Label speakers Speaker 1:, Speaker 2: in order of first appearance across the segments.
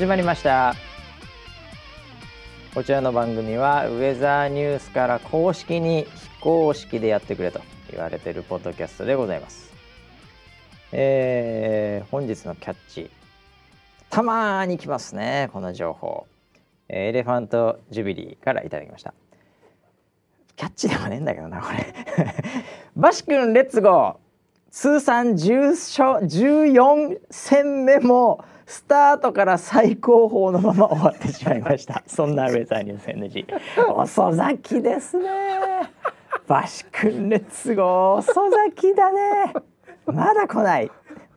Speaker 1: 始まりました。こちらの番組はウェザーニュースから公式に非公式でやってくれと言われているポッドキャストでございます、えー本日のキャッチたまに来ますねこの情報。エレファントジュビリーからいただきました。キャッチではねえんだけどなこれ。バシ君レッツゴー。通算10勝14戦目もスタートから最高峰のまま終わってしまいました。そんなウェザーニュース NG 遅咲きですね。バシ君レッツゴー遅咲きだね。まだ来ない。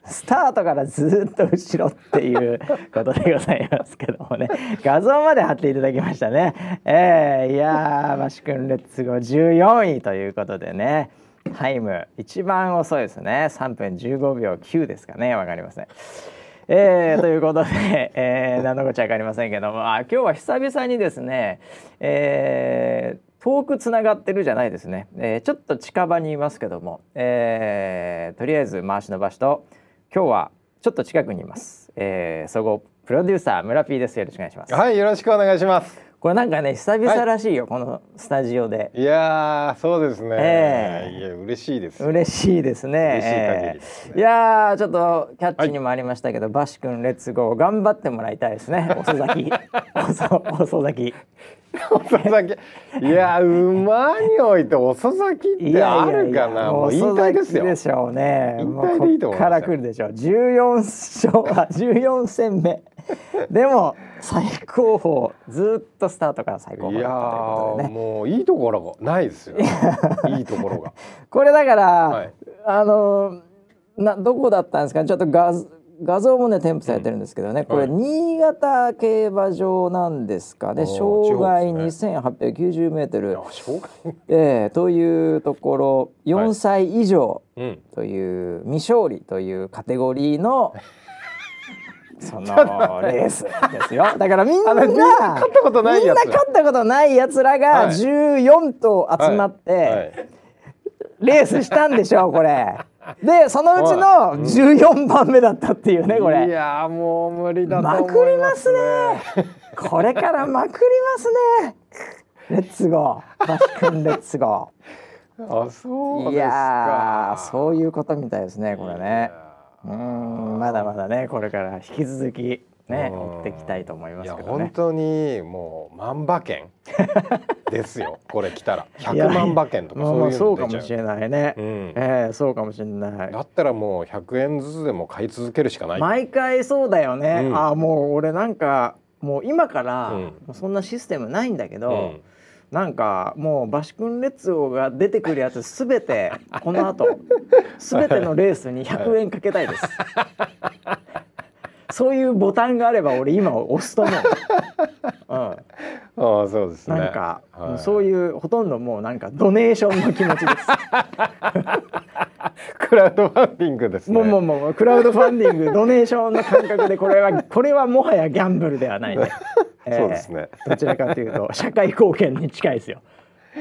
Speaker 1: スタートからずっと後ろっていうことでございますけどもね。画像まで貼っていただきましたね。えー、いやーバシ君レッツゴー14位ということでね。タイム一番遅いですね。3分15秒9ですかね。わかりませんえー、ということで、えー、何のこっちゃ分かりませんけども。あ今日は久々にですね、えー、遠くつながってるじゃないですね、えー、ちょっと近場にいますけども、えー、とりあえず回し伸ばしと今日はちょっと近くにいます、えー、総合プロデューサー村 P です。よろしくお願いします。
Speaker 2: はい、よろしくお願いします。
Speaker 1: これなんかね久々らしいよ、このスタジオで
Speaker 2: いやー、そうですね。
Speaker 1: ええ
Speaker 2: いや、嬉しいですよ。
Speaker 1: 嬉しいですね。
Speaker 2: 嬉しい限りですね
Speaker 1: えーいやーちょっとキャッチにもありましたけど、バシ君レッツゴー頑張ってもらいたいですね。遅咲き、遅遅咲き。
Speaker 2: 遅咲き。いやー、馬において遅咲きってあるかな。もう引退ですよ。
Speaker 1: でしょうね。
Speaker 2: 引
Speaker 1: もう
Speaker 2: 退でいいと思います
Speaker 1: から来るでしょう。14勝あ14戦目。でも最高峰ずっとスタートから最高峰
Speaker 2: いや
Speaker 1: だったということで
Speaker 2: ー、
Speaker 1: ね。
Speaker 2: もういいところがないですよ。いいところが。
Speaker 1: これだから、
Speaker 2: はい
Speaker 1: あのなどこだったんですか？ねちょっと画画像もね添付されてるんですけどね、これ、
Speaker 2: はい
Speaker 1: 新潟競馬場なんですかね障害
Speaker 2: 地方です
Speaker 1: 2890メートル
Speaker 2: いや、障害。
Speaker 1: えーというところ4歳以上
Speaker 2: うん。
Speaker 1: という未勝利というカテゴリーのそのレースですよだからみんな
Speaker 2: みんな勝ったことないやつ
Speaker 1: みんな勝ったことないやつらが
Speaker 2: はい
Speaker 1: 14頭集まって、
Speaker 2: はい
Speaker 1: レースしたんでしょうこれ。でそのうちの14番目だったっていうねこ
Speaker 2: い
Speaker 1: れ。
Speaker 2: やー、もう無理だと
Speaker 1: ま
Speaker 2: 思います、
Speaker 1: くりますね。これからまくりますね。レッツゴー。バシ君レッツゴ
Speaker 2: あ、そう
Speaker 1: ー。い
Speaker 2: ですか。
Speaker 1: やーそういうことみたいですねこれね。うんまだまだねこれから引き続きね
Speaker 2: うん。
Speaker 1: 追っていきたいと思いますけどね。
Speaker 2: 本当にもう万馬券。ですよ。これ来たら。
Speaker 1: いや
Speaker 2: 100万馬券とか
Speaker 1: まあ
Speaker 2: そういう
Speaker 1: まあそうかもしれないね。
Speaker 2: うん。
Speaker 1: ええそうかもしれない。
Speaker 2: だったらもう100円ずつでも買い続けるしかない、
Speaker 1: 毎回そうだよね、
Speaker 2: うん。
Speaker 1: ああもう俺なんかもう今から、そんなシステムないんだけど、
Speaker 2: うん
Speaker 1: なんかもうバシ君レッツゴーが出てくるやつすべて この後すべてのレースに100円かけたいです、そういうボタンがあれば俺今押すと思う、うん、
Speaker 2: ああそうですね。
Speaker 1: なんか、
Speaker 2: はい。
Speaker 1: そういうほとんどもうなんかドネーションの気持ちです。
Speaker 2: クラウドファンディングですね。
Speaker 1: もうもうもうクラウドファンディングドネーションの感覚でこれはこれはもはやギャンブルではないね。えー
Speaker 2: そうですね。
Speaker 1: どちらかというと 社会貢献に近いですよ。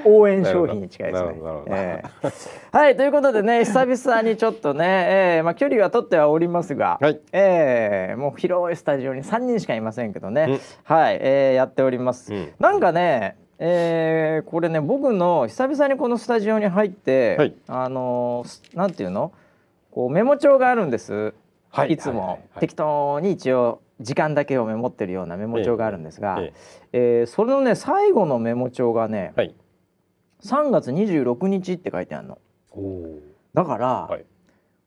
Speaker 1: 応援商品に近いですね。えー。はいということでね久々にちょっとね、えーまあ距離は取ってはおりますが、
Speaker 2: はい。
Speaker 1: えーもう広いスタジオに3人しかいませんけどね、
Speaker 2: うん。
Speaker 1: はい、えーやっております。
Speaker 2: うん。
Speaker 1: なんかね、えーこれね僕の久々にこのスタジオに入って、
Speaker 2: はい。
Speaker 1: あのーすなんていうの？こうメモ帳があるんです。
Speaker 2: はい。
Speaker 1: いつも。
Speaker 2: はいはいはい。
Speaker 1: 適当に一応時間だけをメモってるようなメモ帳があるんですが、
Speaker 2: え
Speaker 1: え。ーそれのね最後のメモ帳がね、
Speaker 2: はい。
Speaker 1: 3月26日って書いてあるの。だから、
Speaker 2: はい。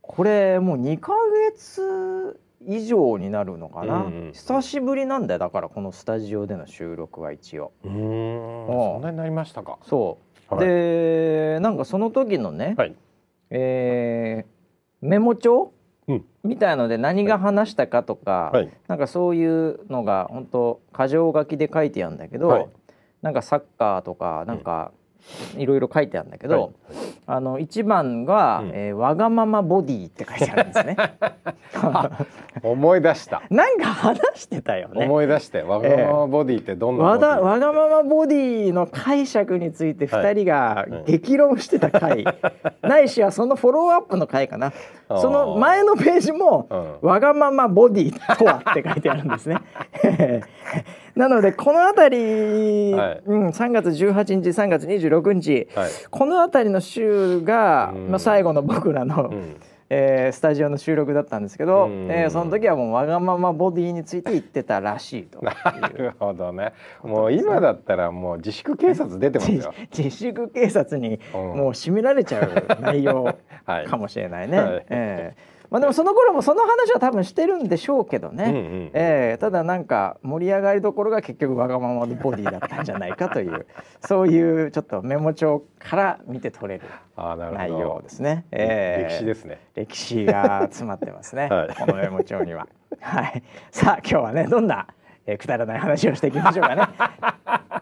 Speaker 1: これもう2ヶ月以上になるのかな、
Speaker 2: うんうん
Speaker 1: 久しぶりなんだよ。だからこのスタジオでの収録は一応。
Speaker 2: うーん。そんなになりましたか。
Speaker 1: そう、
Speaker 2: はい。
Speaker 1: でなんかその時のね、
Speaker 2: はい。
Speaker 1: えーメモ帳、
Speaker 2: うん
Speaker 1: みたいので何が話したかとか、
Speaker 2: はい。
Speaker 1: なんかそういうのが本当箇条書きで書いてあるんだけど、
Speaker 2: はい。
Speaker 1: なんかサッカーとかなんかいろいろ書いてあるんだけど、
Speaker 2: はい
Speaker 1: あの一番が、
Speaker 2: うん
Speaker 1: えーわがままボディって書いてあるんですね。
Speaker 2: 思い出した。
Speaker 1: なんか話してたよね。
Speaker 2: 思い出して、わがままボディってどんなボ
Speaker 1: わ
Speaker 2: ディ？
Speaker 1: だわがままボディの解釈について2人が
Speaker 2: うん
Speaker 1: 激論してた回、ないしはそのフォローアップの回かなその前のページも
Speaker 2: うん「
Speaker 1: わがままボディとは」って書いてあるんですね。なのでこの辺り、
Speaker 2: はい
Speaker 1: うん、3月18日3月26日
Speaker 2: はい。
Speaker 1: この辺りの週が、
Speaker 2: うん
Speaker 1: まあ、最後の僕らの、
Speaker 2: うん。
Speaker 1: えースタジオの収録だったんですけど、
Speaker 2: うん
Speaker 1: えーその時はもうわがままボディについて言ってたらしいと。
Speaker 2: なるほどね。もう今だったらもう自粛警察出てますよ。
Speaker 1: 自 自粛警察に
Speaker 2: うん
Speaker 1: もう締められちゃう内容
Speaker 2: はい。
Speaker 1: かもしれないね。
Speaker 2: はい
Speaker 1: ええまあでもその頃もその話は多分してるんでしょうけどね。
Speaker 2: うんうん
Speaker 1: ええただなんか盛り上がりどころが結局わがままのボディだったんじゃないかというそういうちょっとメモ帳から見て取れる。内容ですね。ええ
Speaker 2: 歴史ですね。
Speaker 1: 歴史が詰まってますね、
Speaker 2: はい
Speaker 1: このメモ帳には。はい、さあ今日はねどんな、えーくだらない話をしていきましょうかね。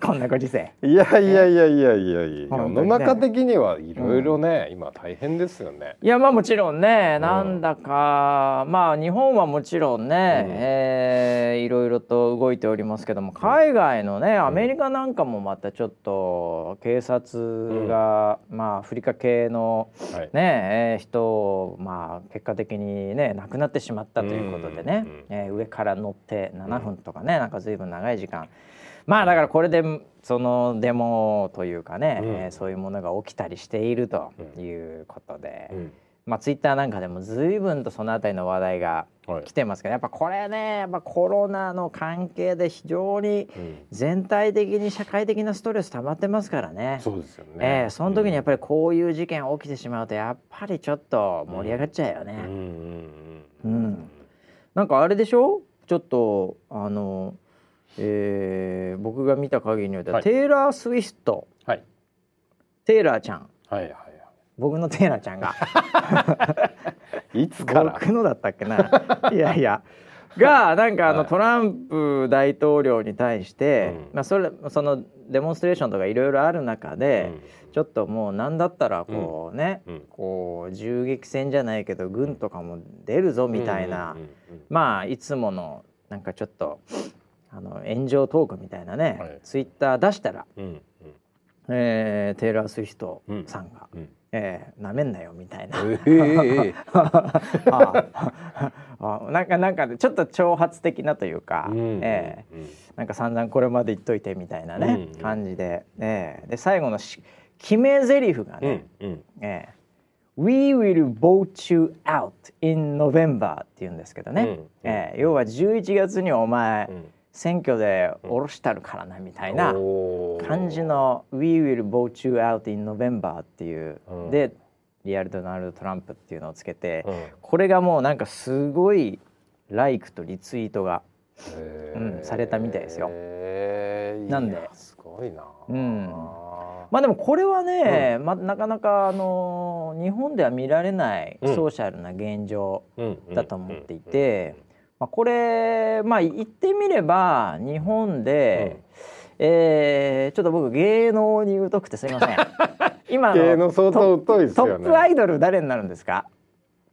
Speaker 1: こんなご時世。
Speaker 2: いやいやいやいやいやいや、世の中的にはいろいろね、今大変ですよね。
Speaker 1: いやまあもちろんね、
Speaker 2: うん
Speaker 1: なんだかまあ日本はもちろんね、
Speaker 2: うん。
Speaker 1: えーいろいろと動いておりますけども海外のねアメリカなんかもまたちょっと警察が、まあアフリカ系の
Speaker 2: はい。
Speaker 1: ねえー人をまあ結果的にね亡くなってしまったということでね、
Speaker 2: うん
Speaker 1: えー上から乗って7分とかね、なんか随分長い時間。まあだからこれでそのデモというかね、
Speaker 2: うん。
Speaker 1: えーそういうものが起きたりしているということで、
Speaker 2: うん。
Speaker 1: まあツイッターなんかでも随分とそのあたりの話題が
Speaker 2: はい。
Speaker 1: 来。てますけどやっぱこれねやっぱコロナの関係で非常に
Speaker 2: うん。
Speaker 1: 全体的に社会的なストレス溜まってますからね。
Speaker 2: そうですよね。
Speaker 1: ええその時にやっぱりこういう事件起きてしまうとやっぱりちょっと盛り上がっちゃうよね。
Speaker 2: うんうんうん。
Speaker 1: うん。なんかあれでしょ？ちょっとあの、えー僕が見た限りによっては、
Speaker 2: はい。
Speaker 1: テイラー・スウィフト。
Speaker 2: はい。
Speaker 1: テイラーちゃん。
Speaker 2: はいはい
Speaker 1: 僕のテイラーちゃんが。
Speaker 2: はい。いつから？
Speaker 1: 僕のだったっけな。いやいや。がなんかあの、
Speaker 2: はい。
Speaker 1: トランプ大統領に対して、
Speaker 2: うん。
Speaker 1: まあ、それそのデモンストレーションとかいろいろある中で、ちょっともう何だったらこうね、
Speaker 2: うん。うん
Speaker 1: こう銃撃戦じゃないけど軍とかも出るぞみたいな、まあいつものなんかちょっとあの炎上トークみたいなね、
Speaker 2: はい。
Speaker 1: ツイッター出したら、
Speaker 2: うんうん。
Speaker 1: えーテイラー・スウィフトさんが
Speaker 2: うんうん「
Speaker 1: えー、なめんなよ」みたいな。
Speaker 2: ええ
Speaker 1: ああなんかなんかちょっと挑発的なというか、
Speaker 2: うん
Speaker 1: え
Speaker 2: うん。
Speaker 1: ーなんか散々これまで言っといてみたいなね、
Speaker 2: うん。
Speaker 1: 感じで,、えー。で最後のし決め台詞が
Speaker 2: う
Speaker 1: ね
Speaker 2: んうん「
Speaker 1: えー We will vote you out in November」って言うんですけどね、
Speaker 2: うん
Speaker 1: えー要は11月にお前、
Speaker 2: うん。
Speaker 1: 選挙で下ろしたるからなみたいな感じの「We will vote you out in November」っていう、
Speaker 2: うん。
Speaker 1: でリアルドナルド・トランプっていうのをつけて、
Speaker 2: うん。
Speaker 1: これがもうなんかすごいライクとリツイートがうんされたみたいですよ。なんで。
Speaker 2: すごいな。
Speaker 1: うんまあでもこれはね、まあ、なかなかあの日本では見られない
Speaker 2: うん。
Speaker 1: ソーシャルな現状
Speaker 2: うん
Speaker 1: だと思っていて、まあ、これまあ言ってみれば日本で、えーちょっと僕芸能に疎くてすみません。今
Speaker 2: 芸
Speaker 1: の
Speaker 2: 能相当疎いですね。
Speaker 1: ップアイドル誰になるんですか？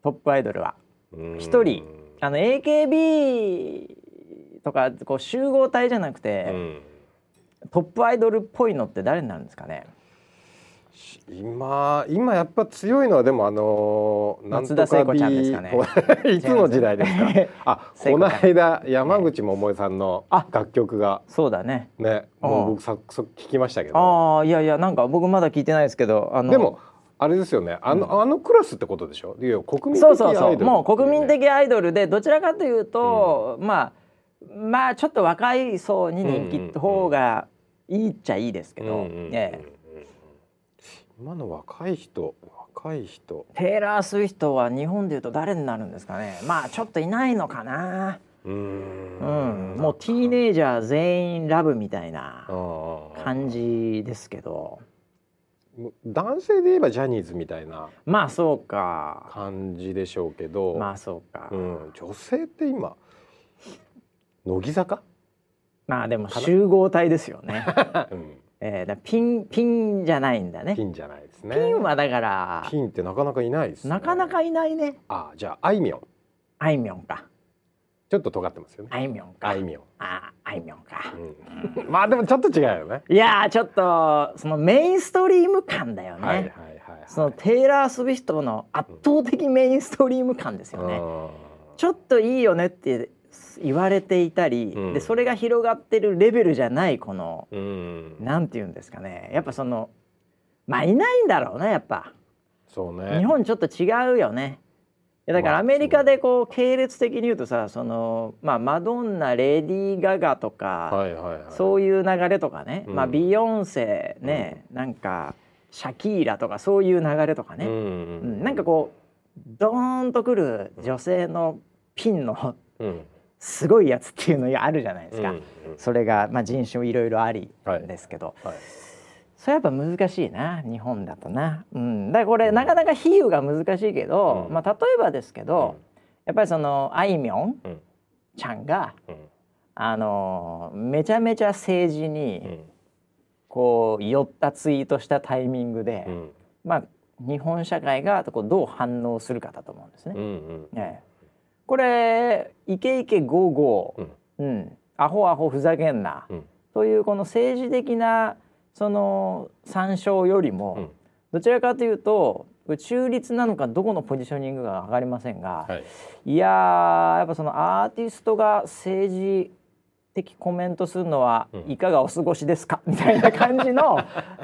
Speaker 1: トップアイドルは。
Speaker 2: うん。
Speaker 1: 一人。あの AKB とかこう集合体じゃなくて、
Speaker 2: うん
Speaker 1: トップアイドルっぽいのって誰になるんですかね？
Speaker 2: 今今やっぱ強いのはでもあのー
Speaker 1: 松田聖子ちゃんですかね。
Speaker 2: いつの時代ですか？あこの間山口百恵さんの
Speaker 1: あ。
Speaker 2: 楽曲が。
Speaker 1: そうだね。
Speaker 2: ねもう僕さそ聞きましたけど。
Speaker 1: ああいやいやなんか僕まだ聞いてないですけどあの
Speaker 2: でもあれですよね。あの,、あのクラスってことでしょ？いや国民的
Speaker 1: そうそうそう。
Speaker 2: アイドルってい
Speaker 1: もう国民
Speaker 2: ね。
Speaker 1: 的アイドルでどちらかというと、まあまあちょっと若い層に人気った方がいいっちゃいいですけど、ええ。
Speaker 2: 今の若い人若い人。
Speaker 1: テイラー・スウィフトは日本でいうと誰になるんですかね。まあちょっといないのかな、
Speaker 2: う
Speaker 1: ん。ん、もうティーネイジャー全員ラブみたいな感じですけど。
Speaker 2: 男性で言えばジャニーズみたいな。
Speaker 1: まあそうか。
Speaker 2: 感じでしょうけど、
Speaker 1: まあそうか、
Speaker 2: うん、女性って今乃木坂？
Speaker 1: まあでも集合体ですよね。
Speaker 2: うん、
Speaker 1: えー、だピンピンじゃないんだね。
Speaker 2: ピンじゃないですね
Speaker 1: ピンはだから
Speaker 2: ピンってなかなかいないです、ね、
Speaker 1: なかなかいないね。
Speaker 2: あじゃああいみょん
Speaker 1: あいみょんか。
Speaker 2: ちょっと尖ってますよね
Speaker 1: あいみょんか。
Speaker 2: あいみょん、
Speaker 1: ああいみょんか。
Speaker 2: うん、まあでもちょっと違うよね
Speaker 1: いやーちょっとそのメインストリーム感だよね。
Speaker 2: はいはいはい、はい、
Speaker 1: そのテイラー・スウィフトの圧倒的メインストリーム感ですよね。ちょっといいよねって言われていたり、
Speaker 2: うん。
Speaker 1: でそれが広がってるレベルじゃないこの
Speaker 2: うん。
Speaker 1: なんて言うんですかね。やっぱそのまあいないんだろうねやっぱ。
Speaker 2: そうね。
Speaker 1: 日本ちょっと違うよね。いやだから
Speaker 2: まあ
Speaker 1: アメリカでこう系列的に言うとさそのまあマドンナレディー・ガガとか、
Speaker 2: はいはいはい
Speaker 1: そういう流れとかね、
Speaker 2: うん。
Speaker 1: まあビヨンセね、なんかシャキーラとかそういう流れとかね、
Speaker 2: うん
Speaker 1: うんなんかこうドーンとくる女性のピンの
Speaker 2: うん
Speaker 1: すごいやつっていうのがあるじゃないですか、
Speaker 2: うんうん。
Speaker 1: それが、まあ、人種いろいろあり
Speaker 2: はい
Speaker 1: ですけど、
Speaker 2: はい。
Speaker 1: それやっぱ難しいな日本だとな、うん、だからこれ、なかなか比喩が難しいけど、
Speaker 2: うん。
Speaker 1: まあ、例えばですけど、やっぱりそのあいみょん
Speaker 2: うん。
Speaker 1: ちゃんが、
Speaker 2: うん。
Speaker 1: あのめちゃめちゃ政治
Speaker 2: う
Speaker 1: に
Speaker 2: ん。
Speaker 1: こう寄ったツイートしたタイミングで、
Speaker 2: うん。
Speaker 1: まあ日本社会がどう反応するかだと思うんですね。
Speaker 2: うんうん。
Speaker 1: ええこれイケイケゴーゴー、うん。アホアホふざけんな、
Speaker 2: うん。
Speaker 1: というこの政治的なその参照よりも、
Speaker 2: うん。
Speaker 1: どちらかというと中立なのかどこのポジショニングが分かりませんが、
Speaker 2: はい。
Speaker 1: い、やーやっぱそのアーティストが政治的コメントするのは
Speaker 2: うん
Speaker 1: いかがお過ごしですか、みたいな感じの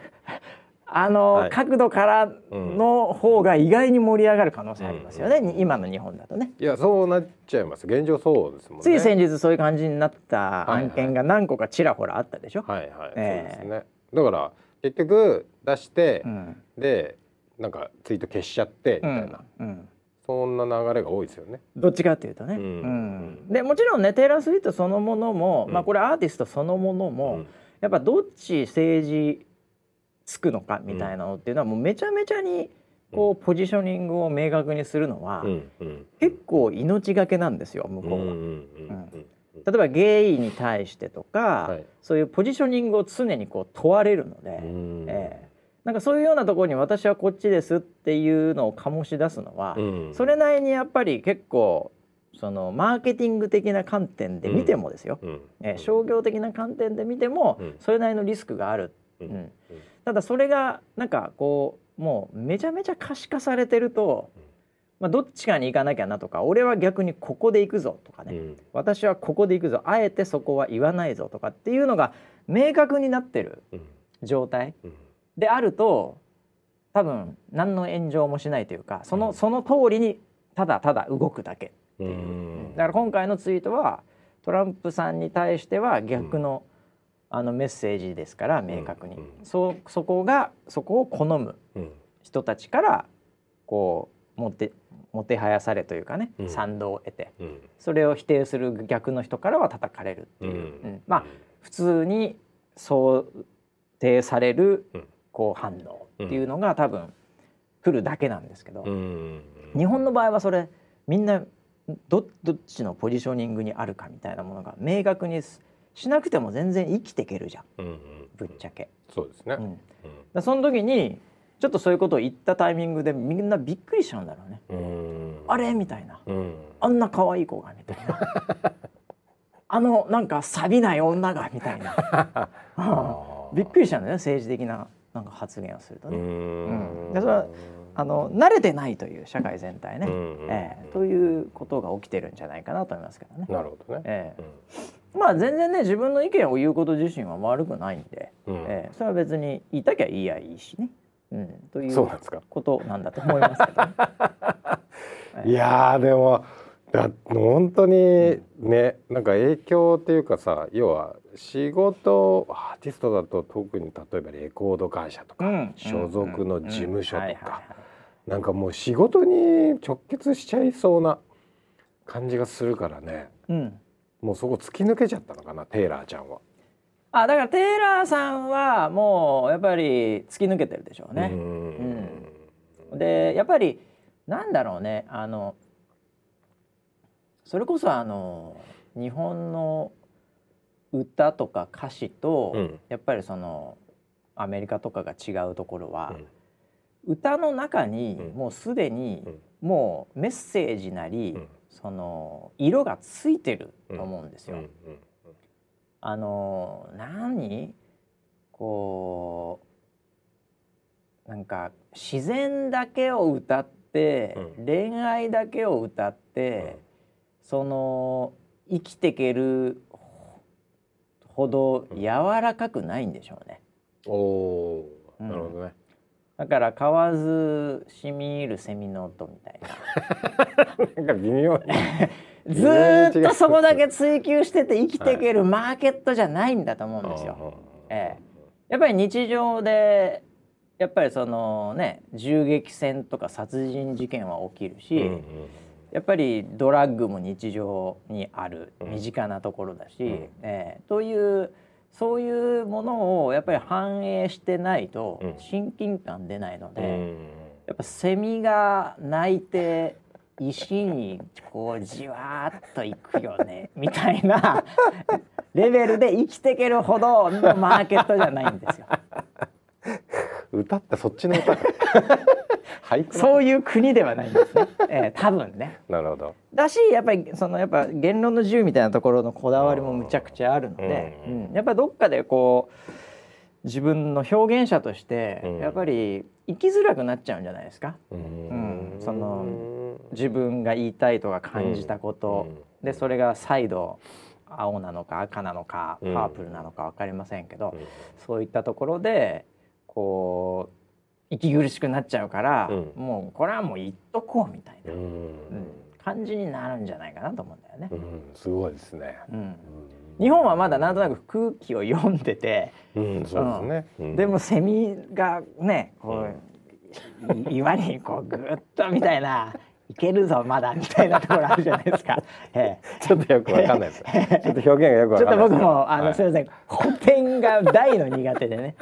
Speaker 1: あの、
Speaker 2: はい。
Speaker 1: 角度からの方が意外に盛り上がる可能性ありますよね、に今の日本だとね。
Speaker 2: いやそうなっちゃいます。現状そうですもんね。
Speaker 1: つい先日そういう感じになった案件が何個かちらほらあったでしょ。
Speaker 2: はいはい、
Speaker 1: ええ。
Speaker 2: そうですね。だから結局出して、
Speaker 1: うん。
Speaker 2: でなんかツイート消しちゃってみ
Speaker 1: う
Speaker 2: たいな、
Speaker 1: んうん。
Speaker 2: そんな流れが多いですよね。
Speaker 1: どっちかっていうとね、
Speaker 2: うん。
Speaker 1: うん。でもちろんねテイラー・スウィフトそのものも、
Speaker 2: うん。
Speaker 1: まあこれアーティストそのものも、
Speaker 2: うん。
Speaker 1: やっぱどっち政治つくのかみたいなのっていうのはもうめちゃめちゃにこうポジショニングを明確にするのは、結構命がけなんですよ向こうは。例えばゲイに対してとか、
Speaker 2: はい。
Speaker 1: そういうポジショニングを常にこう問われるので、
Speaker 2: うん。
Speaker 1: ええ。なんかそういうようなところに私はこっちですっていうのを醸し出すのは、
Speaker 2: うん。
Speaker 1: それなりにやっぱり結構そのマーケティング的な観点で見てもですよ、
Speaker 2: うん。
Speaker 1: えー商業的な観点で見ても
Speaker 2: うん。
Speaker 1: それなりのリスクがある、
Speaker 2: う
Speaker 1: うん。んただそれがなんかこうもうめちゃめちゃ可視化されてると、まあ、どっちかに行かなきゃなとか俺は逆にここで行くぞとかね、
Speaker 2: うん。
Speaker 1: 私はここで行くぞ。あえてそこは言わないぞとかっていうのが明確になってる
Speaker 2: うん。
Speaker 1: 状態
Speaker 2: うん。
Speaker 1: であると多分何の炎上もしないというかその,、
Speaker 2: うん。
Speaker 1: その通りにただただ動くだけ
Speaker 2: うん。
Speaker 1: だから今回のツイートはトランプさんに対しては逆の,、あのメッセージですから明確に、
Speaker 2: うん。
Speaker 1: そうそこがそこを好む
Speaker 2: うん。
Speaker 1: 人たちからこうもてもてはやされというかね、
Speaker 2: うん。
Speaker 1: 賛同を得て
Speaker 2: うん。
Speaker 1: それを否定する逆の人からは叩かれるっていう、
Speaker 2: うん。
Speaker 1: うん。まあ普通に想定される
Speaker 2: うん。
Speaker 1: こう反応っていうのが多分来るだけなんですけど、
Speaker 2: うん。
Speaker 1: 日本の場合はそれみんなどどっちのポジショニングにあるかみたいなものが明確にししなくても全然生きていけるじゃん。
Speaker 2: うんうん
Speaker 1: ぶっちゃけ。
Speaker 2: そうですね。
Speaker 1: うん、その時にちょっとそういうことを言ったタイミングでみんなびっくりしちゃうんだろうね。
Speaker 2: うん。
Speaker 1: あれ？みたいな。
Speaker 2: うん。
Speaker 1: あんな可愛い子がみたいな。あのなんか錆びない女がみたいな。びっくりしちゃうんだよね政治的ななんか発言をすると
Speaker 2: う
Speaker 1: ね。
Speaker 2: ん。
Speaker 1: でそれはあの慣れてないという社会全体ね、
Speaker 2: うん
Speaker 1: ええ。ということが起きてるんじゃないかなと思いますけどね。
Speaker 2: なるほどね。
Speaker 1: ええまあ全然ね自分の意見を言うこと自身は悪くないんで、
Speaker 2: うん。
Speaker 1: ええそれは別に言いたきゃ言いやいいしね、うん、ということなんだと思いますけど、ね、
Speaker 2: いやーでもだ本当にねなんか影響っていうかさ要は仕事アーティストだと特に例えばレコード会社とか、
Speaker 1: うん。
Speaker 2: 所属の事務所とか
Speaker 1: はい。
Speaker 2: なんかもう仕事に直結しちゃいそうな感じがするからね。
Speaker 1: うん
Speaker 2: もうそこ突き抜けちゃったのかなテイラーちゃんは。
Speaker 1: あだからテイラーさんはもうやっぱり突き抜けてるでしょうね。
Speaker 2: うん。
Speaker 1: でやっぱりなんだろうねあのそれこそあの日本の歌とか歌詞と、
Speaker 2: うん。
Speaker 1: やっぱりそのアメリカとかが違うところは、歌の中に
Speaker 2: うん。
Speaker 1: もうすでに
Speaker 2: うん。
Speaker 1: もうメッセージなり、
Speaker 2: うん
Speaker 1: その色がついてると思うんですよ。
Speaker 2: うんうん
Speaker 1: あの何？こうなんか自然だけを歌って、
Speaker 2: う
Speaker 1: 恋愛だけを歌って、その生きていけるほど柔らかくないんでしょうね。うん
Speaker 2: なるほどね。
Speaker 1: だから買わずしみ入るセミの音みたいな。
Speaker 2: なんか微妙に。
Speaker 1: ずーっとそこだけ追求してて生きていけるマーケットじゃないんだと思うんですよ。ええ。やっぱり日常でやっぱりそのね銃撃戦とか殺人事件は起きるし、
Speaker 2: うんうん。
Speaker 1: やっぱりドラッグも日常にある
Speaker 2: うん。
Speaker 1: 身近なところだし、
Speaker 2: うん。
Speaker 1: ええ。というそういうものをやっぱり反映してないと
Speaker 2: うん
Speaker 1: 親近感出ないので、
Speaker 2: うん
Speaker 1: やっぱセミが鳴いて石にこうじわーっといくよねみたいな レベルで生きていけるほどのマーケットじゃないんですよ。
Speaker 2: 歌ってそっちの歌。
Speaker 1: そういう国ではないんですね。えー、多分ね。
Speaker 2: なるほど。
Speaker 1: だしやっぱりそのやっぱ言論の自由みたいなところのこだわりもむちゃくちゃあるので、
Speaker 2: う
Speaker 1: うんんやっぱどっかでこう自分の表現者として
Speaker 2: うん
Speaker 1: やっぱり生きづらくなっちゃうんじゃないですか。
Speaker 2: うん
Speaker 1: んその自分が言いたいとか感じたこと、
Speaker 2: うん
Speaker 1: でそれが再度青なのか赤なのか
Speaker 2: うん
Speaker 1: パープルなのか分かりませんけど、
Speaker 2: うん
Speaker 1: そういったところでこう息苦しくなっちゃうから、
Speaker 2: うん
Speaker 1: もうこれはもう言っとこうみたいな、
Speaker 2: う
Speaker 1: うん
Speaker 2: ん
Speaker 1: 感じになるんじゃないかなと思うんだよね。
Speaker 2: うんすごいですね。
Speaker 1: うん日本はまだなんとなく空気を読んでて、
Speaker 2: うんそうですね。うん
Speaker 1: でもセミがねこう、い 岩にこうぐっとみたいないけるぞまだみたいなところあるじゃないですか。え
Speaker 2: ちょっとよくわかんないです。ちょっと表現がよくわかんないです。
Speaker 1: 僕もあの、
Speaker 2: はい
Speaker 1: すみません 古典が大の苦手でね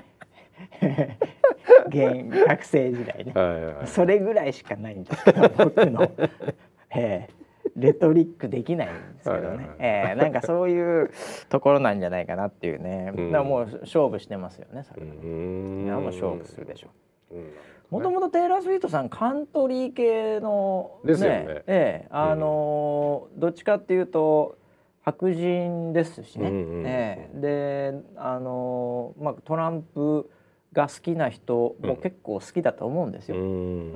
Speaker 1: 現学生時代ね、
Speaker 2: はいはい。はい
Speaker 1: それぐらいしかないんですけど僕の、ええ、レトリックできないんですけどね、
Speaker 2: はいはいはい。
Speaker 1: ええ、なんかそういうところなんじゃないかなっていうね、
Speaker 2: うん。
Speaker 1: だからもう勝負してますよねそれ。はね、
Speaker 2: う
Speaker 1: もう勝負するでしょ。
Speaker 2: うん。
Speaker 1: もともとテイラー・スウィフトさんカントリー系の
Speaker 2: ですよね。
Speaker 1: ええ。あのーどっちかっていうと白人ですしね、
Speaker 2: うんうん。
Speaker 1: ええ。であのーまあトランプが好きな人も結構好きだと思うんですよ、
Speaker 2: うん。う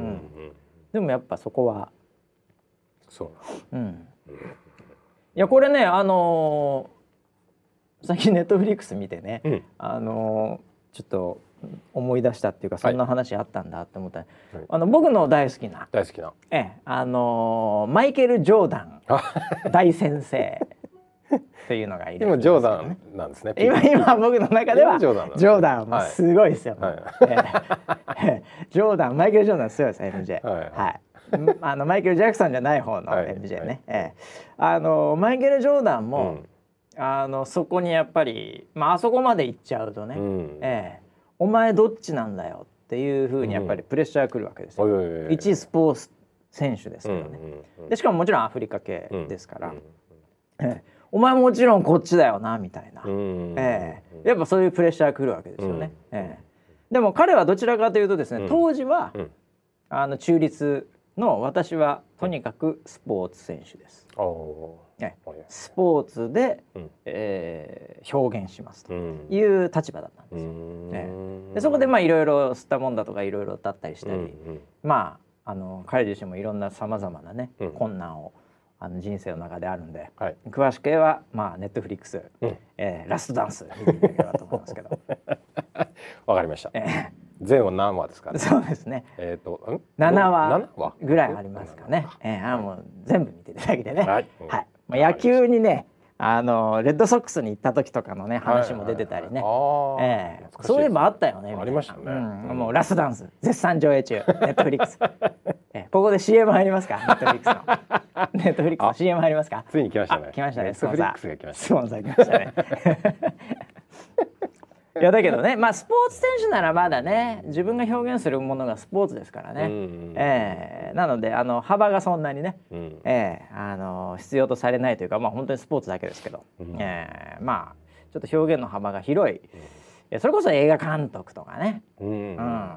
Speaker 2: ん。
Speaker 1: でもやっぱそこは
Speaker 2: そう。
Speaker 1: うん。いやこれねあのー最近ネットフリックス見てね、
Speaker 2: うん。
Speaker 1: あのーちょっと思い出したっていうかそんな話あったんだって思った、
Speaker 2: はい。
Speaker 1: あの僕の大好きな
Speaker 2: 大好きな。
Speaker 1: ええ、あのーマイケル・ジョーダン 大先生というのがいる
Speaker 2: 今ジョーダンなんですね
Speaker 1: 今今僕の中では
Speaker 2: 今ジョーダンなんです
Speaker 1: ジョーダンも
Speaker 2: はい。
Speaker 1: すごいですよ、
Speaker 2: はい。
Speaker 1: ええ。ジョーダンマイケル・ジョーダンすごいです MJ
Speaker 2: はい
Speaker 1: はい。あのマイケル・ジャクソンじゃない方の
Speaker 2: はい。
Speaker 1: MJ ね、
Speaker 2: はい。
Speaker 1: ええ。あのマイケル・ジョーダン
Speaker 2: う
Speaker 1: も、
Speaker 2: ん。
Speaker 1: あのそこにやっぱり、まああそこまで行っちゃうとね、
Speaker 2: うん。
Speaker 1: ええ、お前どっちなんだよっていうふうにやっぱりプレッシャーくるわけですよ、
Speaker 2: おいおいおい
Speaker 1: 一スポーツ選手ですからね、
Speaker 2: うんうんうん
Speaker 1: でしかももちろんアフリカ系
Speaker 2: うん
Speaker 1: ですから、
Speaker 2: うん。
Speaker 1: ええお前もちろんこっちだよなみたいな、
Speaker 2: うん。
Speaker 1: ええ。やっぱそういうプレッシャーくるわけですよね、
Speaker 2: うん。
Speaker 1: ええ。でも彼はどちらかというとですね、
Speaker 2: うん。
Speaker 1: 当時は、
Speaker 2: うん。
Speaker 1: あの中立の私はとにかくスポーツ選手です、
Speaker 2: おお
Speaker 1: ええ。
Speaker 2: ーはい
Speaker 1: スポーツで、
Speaker 2: うん。
Speaker 1: えー表現しますと
Speaker 2: うん。
Speaker 1: いう立場だったん
Speaker 2: う
Speaker 1: ですよ、
Speaker 2: ん。
Speaker 1: えでそこでまあいろいろ吸ったもんだとかいろいろだったりしたり、
Speaker 2: うんうん。
Speaker 1: まああの彼自身もいろんなさまざまなね、
Speaker 2: うん。
Speaker 1: 困難をあの人生の中であるんで
Speaker 2: はい。
Speaker 1: 詳しくはまあネットフリックス、
Speaker 2: うん。
Speaker 1: えーラストダンス見ていただければと思いますけど、
Speaker 2: わかりました。
Speaker 1: え
Speaker 2: 全話何話ですか？
Speaker 1: ー
Speaker 2: ね
Speaker 1: そうですね。
Speaker 2: えっとん
Speaker 1: ？7話
Speaker 2: 七話？
Speaker 1: ぐらいありますかね、えー、あもう全部見ていただけてね。
Speaker 2: はい。
Speaker 1: はい。まあ、野球にねあのレッドソックスに行った時とかのね話も出てたりね、
Speaker 2: はい。はいはい
Speaker 1: ええ
Speaker 2: 懐かしい
Speaker 1: そういえばあったよね
Speaker 2: ありましたね。
Speaker 1: うん。
Speaker 2: うん。
Speaker 1: もうラストダンス絶賛上映中。ネットフリックス、ええここで CM 入りますか？ネットフリックスの ネットフリックスの CM 入りますか？
Speaker 2: ついに来ましたね。
Speaker 1: あ来ましたね。
Speaker 2: スが来ました
Speaker 1: スポンサー来ましたね。いやだけどねまあスポーツ選手ならまだね自分が表現するものがスポーツですからね、
Speaker 2: うん
Speaker 1: ええ。なのであの幅がそんなにね、
Speaker 2: うん。
Speaker 1: ええあの必要とされないというかまあ本当にスポーツだけですけど、
Speaker 2: うん。
Speaker 1: ええ。まあちょっと表現の幅が広い。えそれこそ映画監督とかね。
Speaker 2: うんうん。
Speaker 1: うん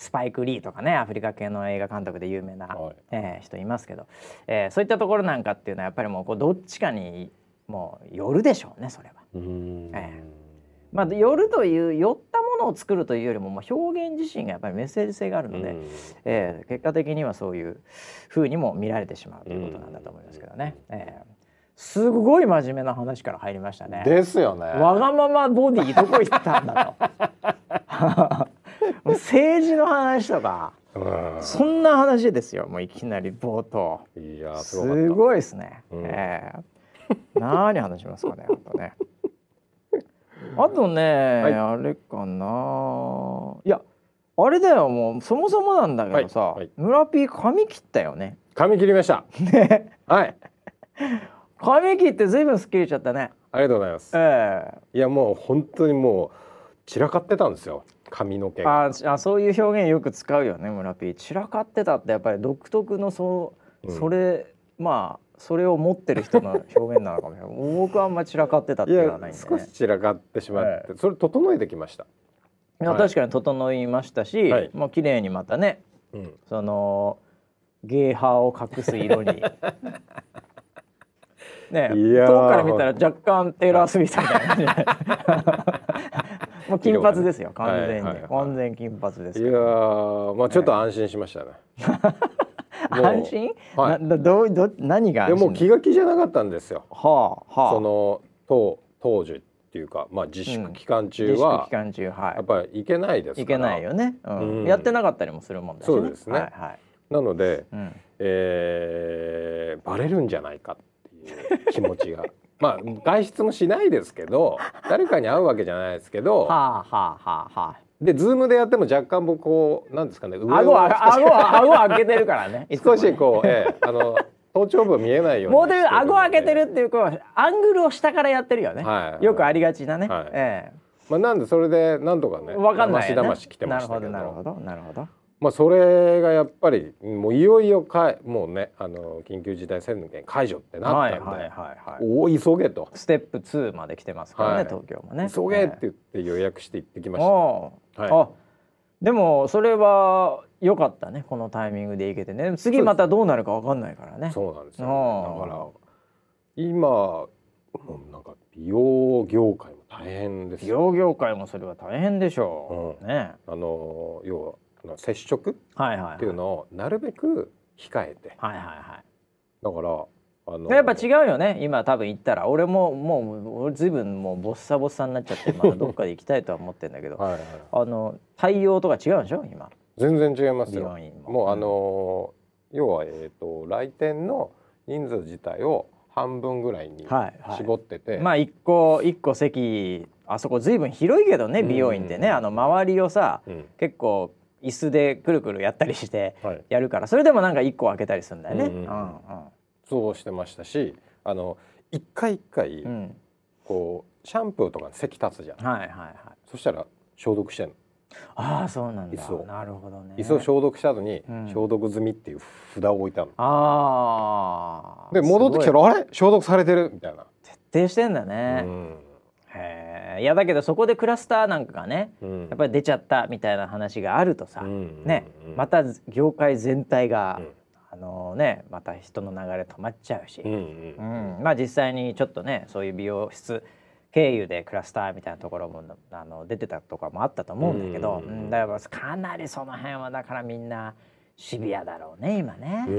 Speaker 1: スパイク・リーとかねアフリカ系の映画監督で有名な、
Speaker 2: はい
Speaker 1: えー人いますけど、えーそういったところなんかっていうのはやっぱりもうこうどっちかにもうよるでしょうねそれは。
Speaker 2: うん
Speaker 1: えまあ、寄るという寄ったものを作るというよりももう表現自身がやっぱりメッセージ性があるので、
Speaker 2: うん
Speaker 1: えー結果的にはそういう風にも見られてしまうということなんだと思いますけどね。えーすごい真面目な話から入りましたね。
Speaker 2: ですよね。
Speaker 1: わがままボディどこ行ったんだと。もう政治の話とか
Speaker 2: うん。
Speaker 1: そんな話ですよもういきなり冒頭。
Speaker 2: いやす
Speaker 1: す
Speaker 2: ご
Speaker 1: いですね、
Speaker 2: うん。
Speaker 1: ええ。何話しますかねあとね。あとね、
Speaker 2: はい。
Speaker 1: あれかな。いや。あれだよもうそもそもなんだけどさ、
Speaker 2: はいはい。
Speaker 1: 村ピー髪切ったよね。
Speaker 2: 髪切りました。
Speaker 1: ね。
Speaker 2: はい。
Speaker 1: 髪切ってずいぶんすっきりしちゃったね。
Speaker 2: ありがとうございます。
Speaker 1: ええ。
Speaker 2: いやもう本当にもう散らかってたんですよ。髪の毛。が。
Speaker 1: ああそういう表現よく使うよね村ピー散らかってたってやっぱり独特のそう、
Speaker 2: うん。
Speaker 1: それまあそれを持ってる人の表現なのかもしれない。僕はあんま散らかってたって言わないんで、ね、
Speaker 2: 少し散らかってしまって、
Speaker 1: え
Speaker 2: それ整えてきました。
Speaker 1: いや
Speaker 2: はい。
Speaker 1: 確かに整いましたし、
Speaker 2: はい。
Speaker 1: もう綺麗にまたね
Speaker 2: うん。
Speaker 1: そのゲーハーを隠す色に。ね遠くから見たら若干テイラー・スウィフトみたいなもう金髪ですよ完全に、
Speaker 2: はいはいはい
Speaker 1: 完全金髪です
Speaker 2: いやーまあちょっと安心しましたね。
Speaker 1: 安心、
Speaker 2: はい。
Speaker 1: などうど何が安心
Speaker 2: でもう気が気じゃなかったんですよ。
Speaker 1: はあはあ。
Speaker 2: その当当時っていうかまあ自粛期間中
Speaker 1: 自粛
Speaker 2: は
Speaker 1: 期間中は
Speaker 2: やっぱり行けないですから。
Speaker 1: いいけないよね、うん。
Speaker 2: うん。
Speaker 1: やってなかったりもするもんだしね。
Speaker 2: そうですね。
Speaker 1: はいはい。
Speaker 2: なので、
Speaker 1: うん。
Speaker 2: えーバレるんじゃないか。っていう気持ちがまあ外出もしないですけど誰かに会うわけじゃないですけど
Speaker 1: はあはあはあはあ
Speaker 2: でズームでやっても若干僕こうなんですかね上
Speaker 1: 顎は
Speaker 2: 少し
Speaker 1: 顎は顎は開けてるからね。
Speaker 2: 少しこう、ええあの頭頂部見えないように
Speaker 1: モデル
Speaker 2: してるので
Speaker 1: 顎開けてるっていうこうアングルを下からやってるよね。
Speaker 2: はい
Speaker 1: よくありがちなね。
Speaker 2: はい
Speaker 1: え
Speaker 2: まあなんでそれでなんとかね
Speaker 1: えわかんないよね。
Speaker 2: だましだまし来てましたけど
Speaker 1: なるほどなるほどなるほど。
Speaker 2: まあそれがやっぱりもういよいよかいもうねあの緊急事態宣言解除ってなったんで、
Speaker 1: はいはいはいはい。
Speaker 2: おお急げと。
Speaker 1: ステップ2まで来てますからね、
Speaker 2: はい。
Speaker 1: 東京もね。
Speaker 2: 急げって言って予約して行ってきました、はい。
Speaker 1: あでもそれは良かったねこのタイミングで行けてね。次またどうなるかわかんないからね。
Speaker 2: そうなんですよ、だから今なんか美容業界も大変です
Speaker 1: 美
Speaker 2: よ
Speaker 1: 容業界もそれは大変でしょう、
Speaker 2: うん。
Speaker 1: ね。
Speaker 2: あの要はあの接触？
Speaker 1: はいはいはい。
Speaker 2: っていうのをなるべく控えて。
Speaker 1: はいはいはい。
Speaker 2: だからあの
Speaker 1: やっぱ違うよね。今多分行ったら。俺ももう俺ずいぶんもうボッサボッサになっちゃってまだどっかで行きたいとは思ってんだけど。
Speaker 2: はいはい、
Speaker 1: あの対応とか違うんでしょ？今。
Speaker 2: 全然違いますよ。
Speaker 1: も。
Speaker 2: もうあの要はえっ、と来店の人数自体を半分ぐらいに
Speaker 1: はいはい。
Speaker 2: 絞ってて、
Speaker 1: まあ一個一個席あそこずいぶん広いけどね美容院ってね。
Speaker 2: うん。
Speaker 1: あの周りをさ
Speaker 2: うん。
Speaker 1: 結構椅子でくるくるやったりして
Speaker 2: はい、
Speaker 1: やるからそれでもなんか一個開けたりするんだよね。
Speaker 2: うんうんうん。そうしてましたしあの一回一回
Speaker 1: うん。うん
Speaker 2: こうシャンプーとかに席立つじゃん、
Speaker 1: はいはいはい。
Speaker 2: そしたら消毒してんの。
Speaker 1: ああそうなんだ。なるほどね。
Speaker 2: 椅子を消毒した後に
Speaker 1: うん。
Speaker 2: 消毒済みっていう札を置いたの、
Speaker 1: ああ。
Speaker 2: で戻ってきたらあれ？消毒されてる？みたいな、
Speaker 1: 徹底してんだ
Speaker 2: う
Speaker 1: ね。
Speaker 2: ん
Speaker 1: へえ。いやだけどそこでクラスターなんかがね
Speaker 2: うん。
Speaker 1: やっぱり出ちゃったみたいな話があるとさ、
Speaker 2: うん
Speaker 1: ね
Speaker 2: うん
Speaker 1: また業界全体が、
Speaker 2: うん。
Speaker 1: あのねまた人の流れ止まっちゃうし、
Speaker 2: うん
Speaker 1: うんまあ実際にちょっとねそういう美容室経由でクラスターみたいなところもあの出てたとかもあったと思うんだけど、
Speaker 2: う
Speaker 1: うんん。だからかなりその辺はだからみんなシビアだろうね今ね。
Speaker 2: う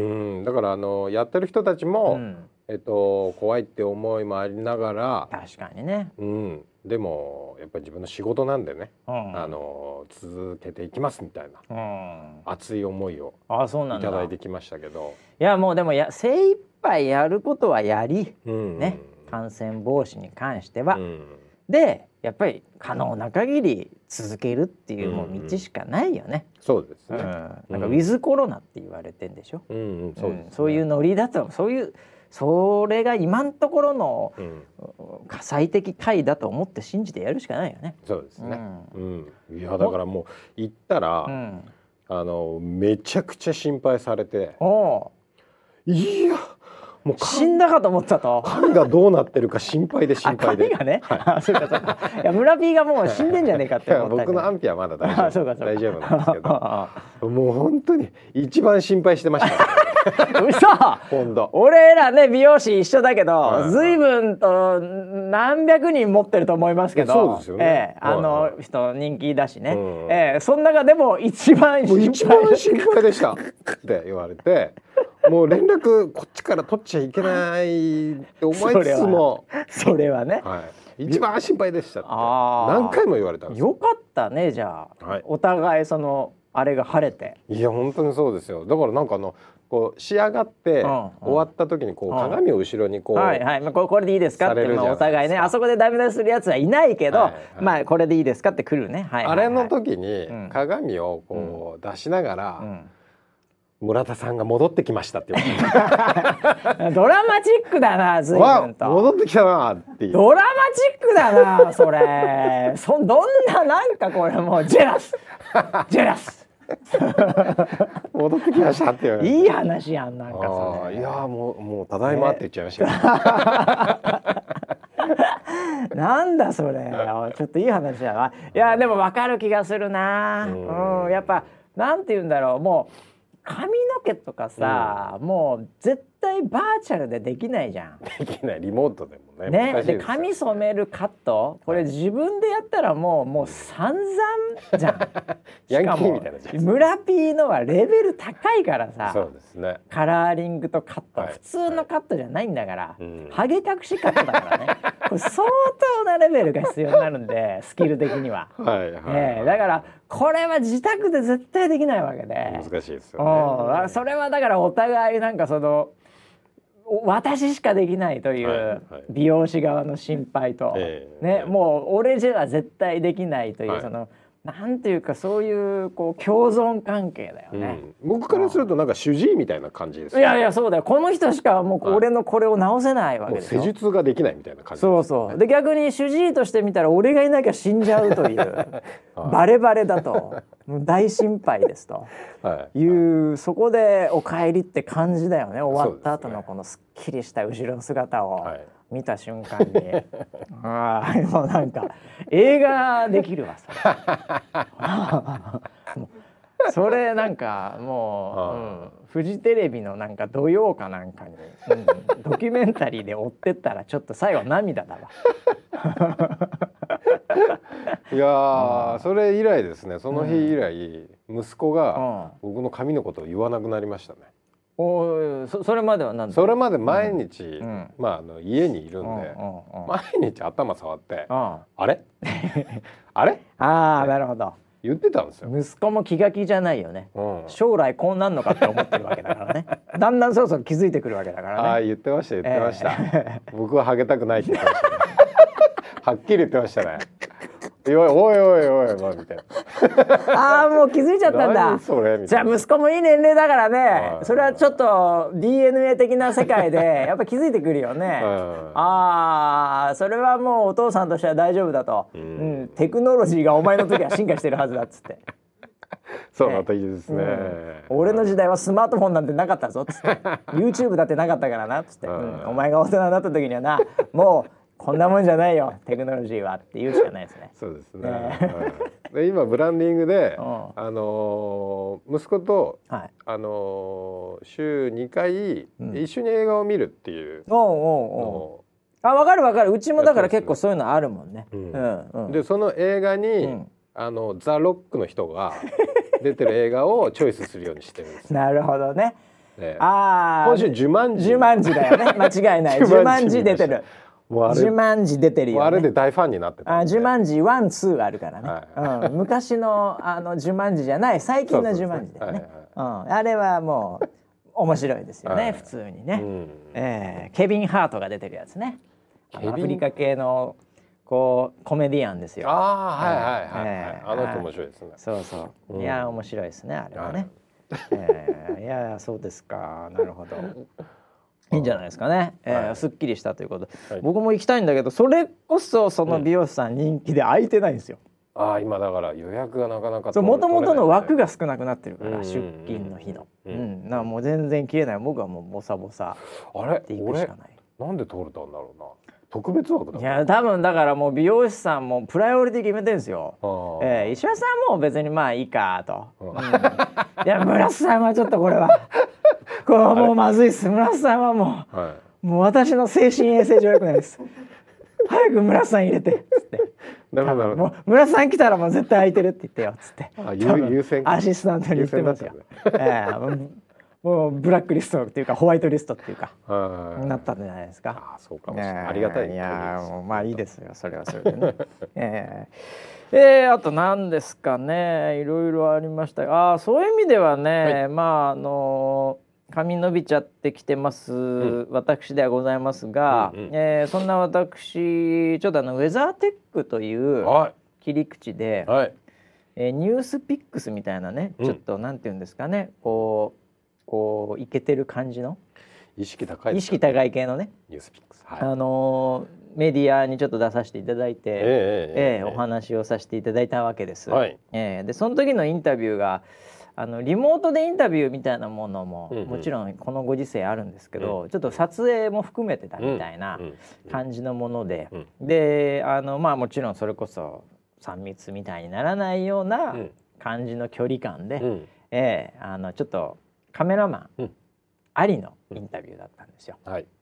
Speaker 2: ん。だからあのやってる人たちも、
Speaker 1: うん
Speaker 2: えっと怖いって思いもありながら、
Speaker 1: 確かにね。
Speaker 2: うん、でもやっぱり自分の仕事なんでね、
Speaker 1: うん、
Speaker 2: あの続けていきますみたいな。
Speaker 1: うん、
Speaker 2: 熱い思いを
Speaker 1: あそうないんだ。
Speaker 2: ただいてきましたけど、
Speaker 1: いやもうでもや精一杯やることはやり
Speaker 2: うん。
Speaker 1: ね、感染防止に関しては、
Speaker 2: うん。
Speaker 1: でやっぱり可能な限り続けるっていうもう
Speaker 2: うん
Speaker 1: 道しかないよね。
Speaker 2: そうですね、
Speaker 1: うん。なんかウィズコロナって言われてんでしょ。
Speaker 2: うんうんそうですね。
Speaker 1: うん。そういうノリだとそういうそれが今のところの
Speaker 2: うん。
Speaker 1: 火災的回だと思って信じてやるしかないよね。
Speaker 2: そうですね、
Speaker 1: う
Speaker 2: うん。いやだからもう行ったら、
Speaker 1: うん、
Speaker 2: あのめちゃくちゃ心配されて。
Speaker 1: お
Speaker 2: いやもうか
Speaker 1: 死んだかと思ったと。
Speaker 2: 髪がどうなってるか心配で心
Speaker 1: あ
Speaker 2: 配で。
Speaker 1: 髪がね、あそうかそうか。いや村 P がもう死んでんじゃねえかって思った
Speaker 2: 僕の安
Speaker 1: ん
Speaker 2: 否はまだ大丈夫。大丈夫なんですけど。
Speaker 1: あ
Speaker 2: もう本当に一番心配してました。
Speaker 1: あ 嘘。俺らね美容師一緒だけど、
Speaker 2: はい
Speaker 1: 随分と何百人持ってると思いますけど
Speaker 2: そうですよね。
Speaker 1: ええあの
Speaker 2: はい。
Speaker 1: 人人気だしね、
Speaker 2: うん。
Speaker 1: ええその中でも一番心
Speaker 2: 一番
Speaker 1: 配
Speaker 2: 心配でした。って言われてもう連絡こっちから取っちゃいけないって思いつつも、
Speaker 1: それはね。
Speaker 2: はい、一番心配でしたって。何回も言われたんですよ。
Speaker 1: よかったねじゃあ、
Speaker 2: はい。
Speaker 1: お互いそのあれが晴れて。
Speaker 2: いや本当にそうですよ。だからなんかあのこう仕上がって終わった時にこう
Speaker 1: うん。
Speaker 2: 鏡を後ろにこう、
Speaker 1: はいはい、まあ、これでいいですかってお互いねあ。そこでダメ出しするやつはいないけど、
Speaker 2: はいはい。
Speaker 1: まあこれでいいですかって来るね、はいはいはい。
Speaker 2: あれの時に
Speaker 1: うん。
Speaker 2: 鏡をこう出しながら、
Speaker 1: うん。
Speaker 2: 村田さんが戻ってきましたって
Speaker 1: ドラマチックだな随
Speaker 2: てわ
Speaker 1: 分と。
Speaker 2: あ戻ってきたなっていう。
Speaker 1: ドラマチックだなそれ。そどんななんかこれもうジェラス。ジェラス
Speaker 2: 戻ってきましたって
Speaker 1: いい話やんなんか
Speaker 2: あ
Speaker 1: それ。
Speaker 2: あいやもうもうただいまって言っちゃいましたよ、
Speaker 1: なんだそれちょっといい話だないやでも分かる気がするな。
Speaker 2: うん。
Speaker 1: うんやっぱなんて言うんだろうもう髪の毛とかさ、もう絶対バーチャルでできないじゃん。
Speaker 2: できない。リモートでもね。
Speaker 1: ね、
Speaker 2: ですよ。
Speaker 1: で髪染めるカット。これ自分でやったらもうもう散々じゃん。
Speaker 2: ヤンキ
Speaker 1: しかも
Speaker 2: ーみたいなやつ
Speaker 1: 村 P のはレベル高いからさ。
Speaker 2: そうですね。
Speaker 1: カラーリングとカット、
Speaker 2: はい。
Speaker 1: 普通のカットじゃないんだから、
Speaker 2: うん。
Speaker 1: ハゲ隠しカットだからね。これ相当なレベルが必要になるんでスキル的には。
Speaker 2: はいはい、
Speaker 1: ええ。だからこれは自宅で絶対できないわけで。
Speaker 2: 難しいです
Speaker 1: うん。
Speaker 2: よね
Speaker 1: あそれはだからお互いなんかそのお私しかできないとい
Speaker 2: はいはい。う
Speaker 1: 美容師側の心配と、
Speaker 2: ええ
Speaker 1: ね、もう俺じゃ絶対できないという、
Speaker 2: はい。
Speaker 1: そのなんていうかそういうこう共存関係だよね。
Speaker 2: うん、僕からするとなんか主治医みたいな感じです
Speaker 1: いやいやそうだよ。この人しかもう
Speaker 2: はい。
Speaker 1: 俺のこれを直せないわけでしょ。
Speaker 2: 施術ができないみたいな感じ
Speaker 1: そうそう。で逆に主治医として見たら俺がいなきゃ死んじゃうという。バレバレだと大心配ですと。
Speaker 2: はい。
Speaker 1: いうそこでお帰りって感じだよね。終わった後のこのすっきりした後ろの姿を
Speaker 2: はい。
Speaker 1: 見た瞬間に、ああもうなんか映画できるわそれ それなんかもう、
Speaker 2: は
Speaker 1: うんフジテレビのなんか土曜かなんかに、うんドキュメンタリーで追ってったらちょっと最後涙だわ。
Speaker 2: いやーそれ以来ですね。その日以来、息子が
Speaker 1: うん。
Speaker 2: 僕の髪のことを言わなくなりましたね。
Speaker 1: おいそそれまでは何だ
Speaker 2: それまで毎日、
Speaker 1: ん。
Speaker 2: まああの家にいるんで、
Speaker 1: うんうんうん。
Speaker 2: 毎日頭触って
Speaker 1: うん。あ
Speaker 2: あれ？あれ？
Speaker 1: あなるほど
Speaker 2: 言ってたんですよ、
Speaker 1: 息子も気が気じゃないよね。
Speaker 2: うん、
Speaker 1: 将来こうなんのかって思ってるわけだからね。だんだんそろそろ気づいてくるわけだからね。
Speaker 2: ああ言ってました言ってました、
Speaker 1: え。
Speaker 2: 僕はハゲたくないって言ってました、ね、はっきり言ってましたねおいおいおいおいおいみたいな。
Speaker 1: ああもう気づいちゃったんだ。じゃあ息子もいい年齢だからね。
Speaker 2: はい。
Speaker 1: それはちょっと DNA 的な世界で やっぱ気づいてくるよね。
Speaker 2: うん。
Speaker 1: ああそれはもうお父さんとしては大丈夫だと、
Speaker 2: う
Speaker 1: うん。んテクノロジーがお前の時は進化してるはずだっつって。
Speaker 2: そうだったいいですね、
Speaker 1: 俺の時代はスマートフォンなんてなかったぞっつって。YouTube だってなかったからなっつって、お前が大人になった時にはな。もうこんなもんじゃないよ。テクノロジーはって言うしかないですね。
Speaker 2: そうですね。
Speaker 1: ね。
Speaker 2: うんで今ブランディングで、
Speaker 1: うん。
Speaker 2: あのー息子と
Speaker 1: はい、
Speaker 2: あのー週2回、
Speaker 1: うん。
Speaker 2: 一緒に映画を見るっていうの
Speaker 1: あ分かる分かる。うちもだから結構そういうのあるもんね。
Speaker 2: う
Speaker 1: うん。んうん。
Speaker 2: でその映画に、
Speaker 1: うん。
Speaker 2: あのザ・ロックの人が 出てる映画をチョイスするようにしてるんです。
Speaker 1: なるほどね。
Speaker 2: ね。
Speaker 1: ああ
Speaker 2: 今週ジュマンジ
Speaker 1: ジュマンジだよね。間違いない。ジ
Speaker 2: ュマンジ
Speaker 1: 出てる
Speaker 2: もうあれ
Speaker 1: ジュマンジ出てるよ、ね、
Speaker 2: あれで大ファンになってた
Speaker 1: あジュマンジワンツーあるからね、
Speaker 2: は
Speaker 1: うん、昔のあのジュマンジじゃない最近のジュマンジだよね。あれはもう面白いですよね、
Speaker 2: はい
Speaker 1: 普通にね、
Speaker 2: うん。
Speaker 1: えーケビン・ハートが出てるやつね。アフリカ系のこうコメディアンですよ。
Speaker 2: ああはいはいはい、はい。
Speaker 1: ええ。
Speaker 2: あの人面白いですね。
Speaker 1: そうそう、
Speaker 2: うん。
Speaker 1: いや面白いですねあれはね、
Speaker 2: はい。
Speaker 1: えーいやそうですか。なるほどいいんじゃないですかね、えー
Speaker 2: はい。
Speaker 1: すっきりしたということで、
Speaker 2: はい。
Speaker 1: 僕も行きたいんだけどそれこそその美容師さん人気で空いてないんですよ、
Speaker 2: あああ今だから予約がなかなか
Speaker 1: そう元々の枠
Speaker 2: が
Speaker 1: が少なくなってるから、
Speaker 2: うんうんうん
Speaker 1: 出勤の日の、
Speaker 2: う
Speaker 1: うんん。だからもう全然切れない。僕はもうボサボサ
Speaker 2: あれ？
Speaker 1: でいくし
Speaker 2: 俺
Speaker 1: かない。
Speaker 2: なんで通れたんだろうな特別枠だ
Speaker 1: いや多分だからもう美容師さんもプライオリティ決めてるんですよ。ええ石橋さんも別にまあいいかと。
Speaker 2: うん
Speaker 1: うんいや村瀬さんはちょっとこれは これはもうまずいっす村瀬さんはも
Speaker 2: は
Speaker 1: うもう私の精神衛生上良くないです。早く村瀬さん入れてっつって。
Speaker 2: だ
Speaker 1: もう村瀬さん来たらもう絶対空いてるって言ってよっつって。
Speaker 2: あ優先
Speaker 1: アシスタントに言ってますよ。ええもうもうブラックリストっていうかホワイトリストっていうか
Speaker 2: はい。
Speaker 1: なったんじゃないですか。
Speaker 2: あーそうかもしれない。ありがたい。
Speaker 1: いやまあいいです
Speaker 2: よ。
Speaker 1: よそれはそれでね。えー、えーあと何ですかね。いろいろありました。あーそういう意味ではね、まああの髪伸びちゃってきてます、私ではございますが、
Speaker 2: うんうん。
Speaker 1: えーそんな私ちょっとあのウェザーテックという
Speaker 2: は
Speaker 1: 切り口で
Speaker 2: い、はい。
Speaker 1: えーニュースピックスみたいなね、
Speaker 2: うん。
Speaker 1: ちょっとなんていうんですかねこうこういけてる感じの？
Speaker 2: 意識高い
Speaker 1: 意識高い系のね。
Speaker 2: ニュースピックス。はい。
Speaker 1: あのーメディアにちょっと出させていただいて、
Speaker 2: ええ
Speaker 1: ええお話をさせていただいたわけです。
Speaker 2: はい。
Speaker 1: ええでその時のインタビューがあのリモートでインタビューみたいなものも、
Speaker 2: うんうん。
Speaker 1: もちろんこのご時世あるんですけど、ちょっと撮影も含めてたみたいな
Speaker 2: うんうん
Speaker 1: 感じのもので、
Speaker 2: うん。
Speaker 1: であのまあもちろんそれこそ3密みたいにならないような
Speaker 2: うん。
Speaker 1: 感じの距離感で、
Speaker 2: うん。
Speaker 1: ええあのちょっとカメラマン、
Speaker 2: うん。
Speaker 1: ありのインタビューだったんですよ。
Speaker 2: はい。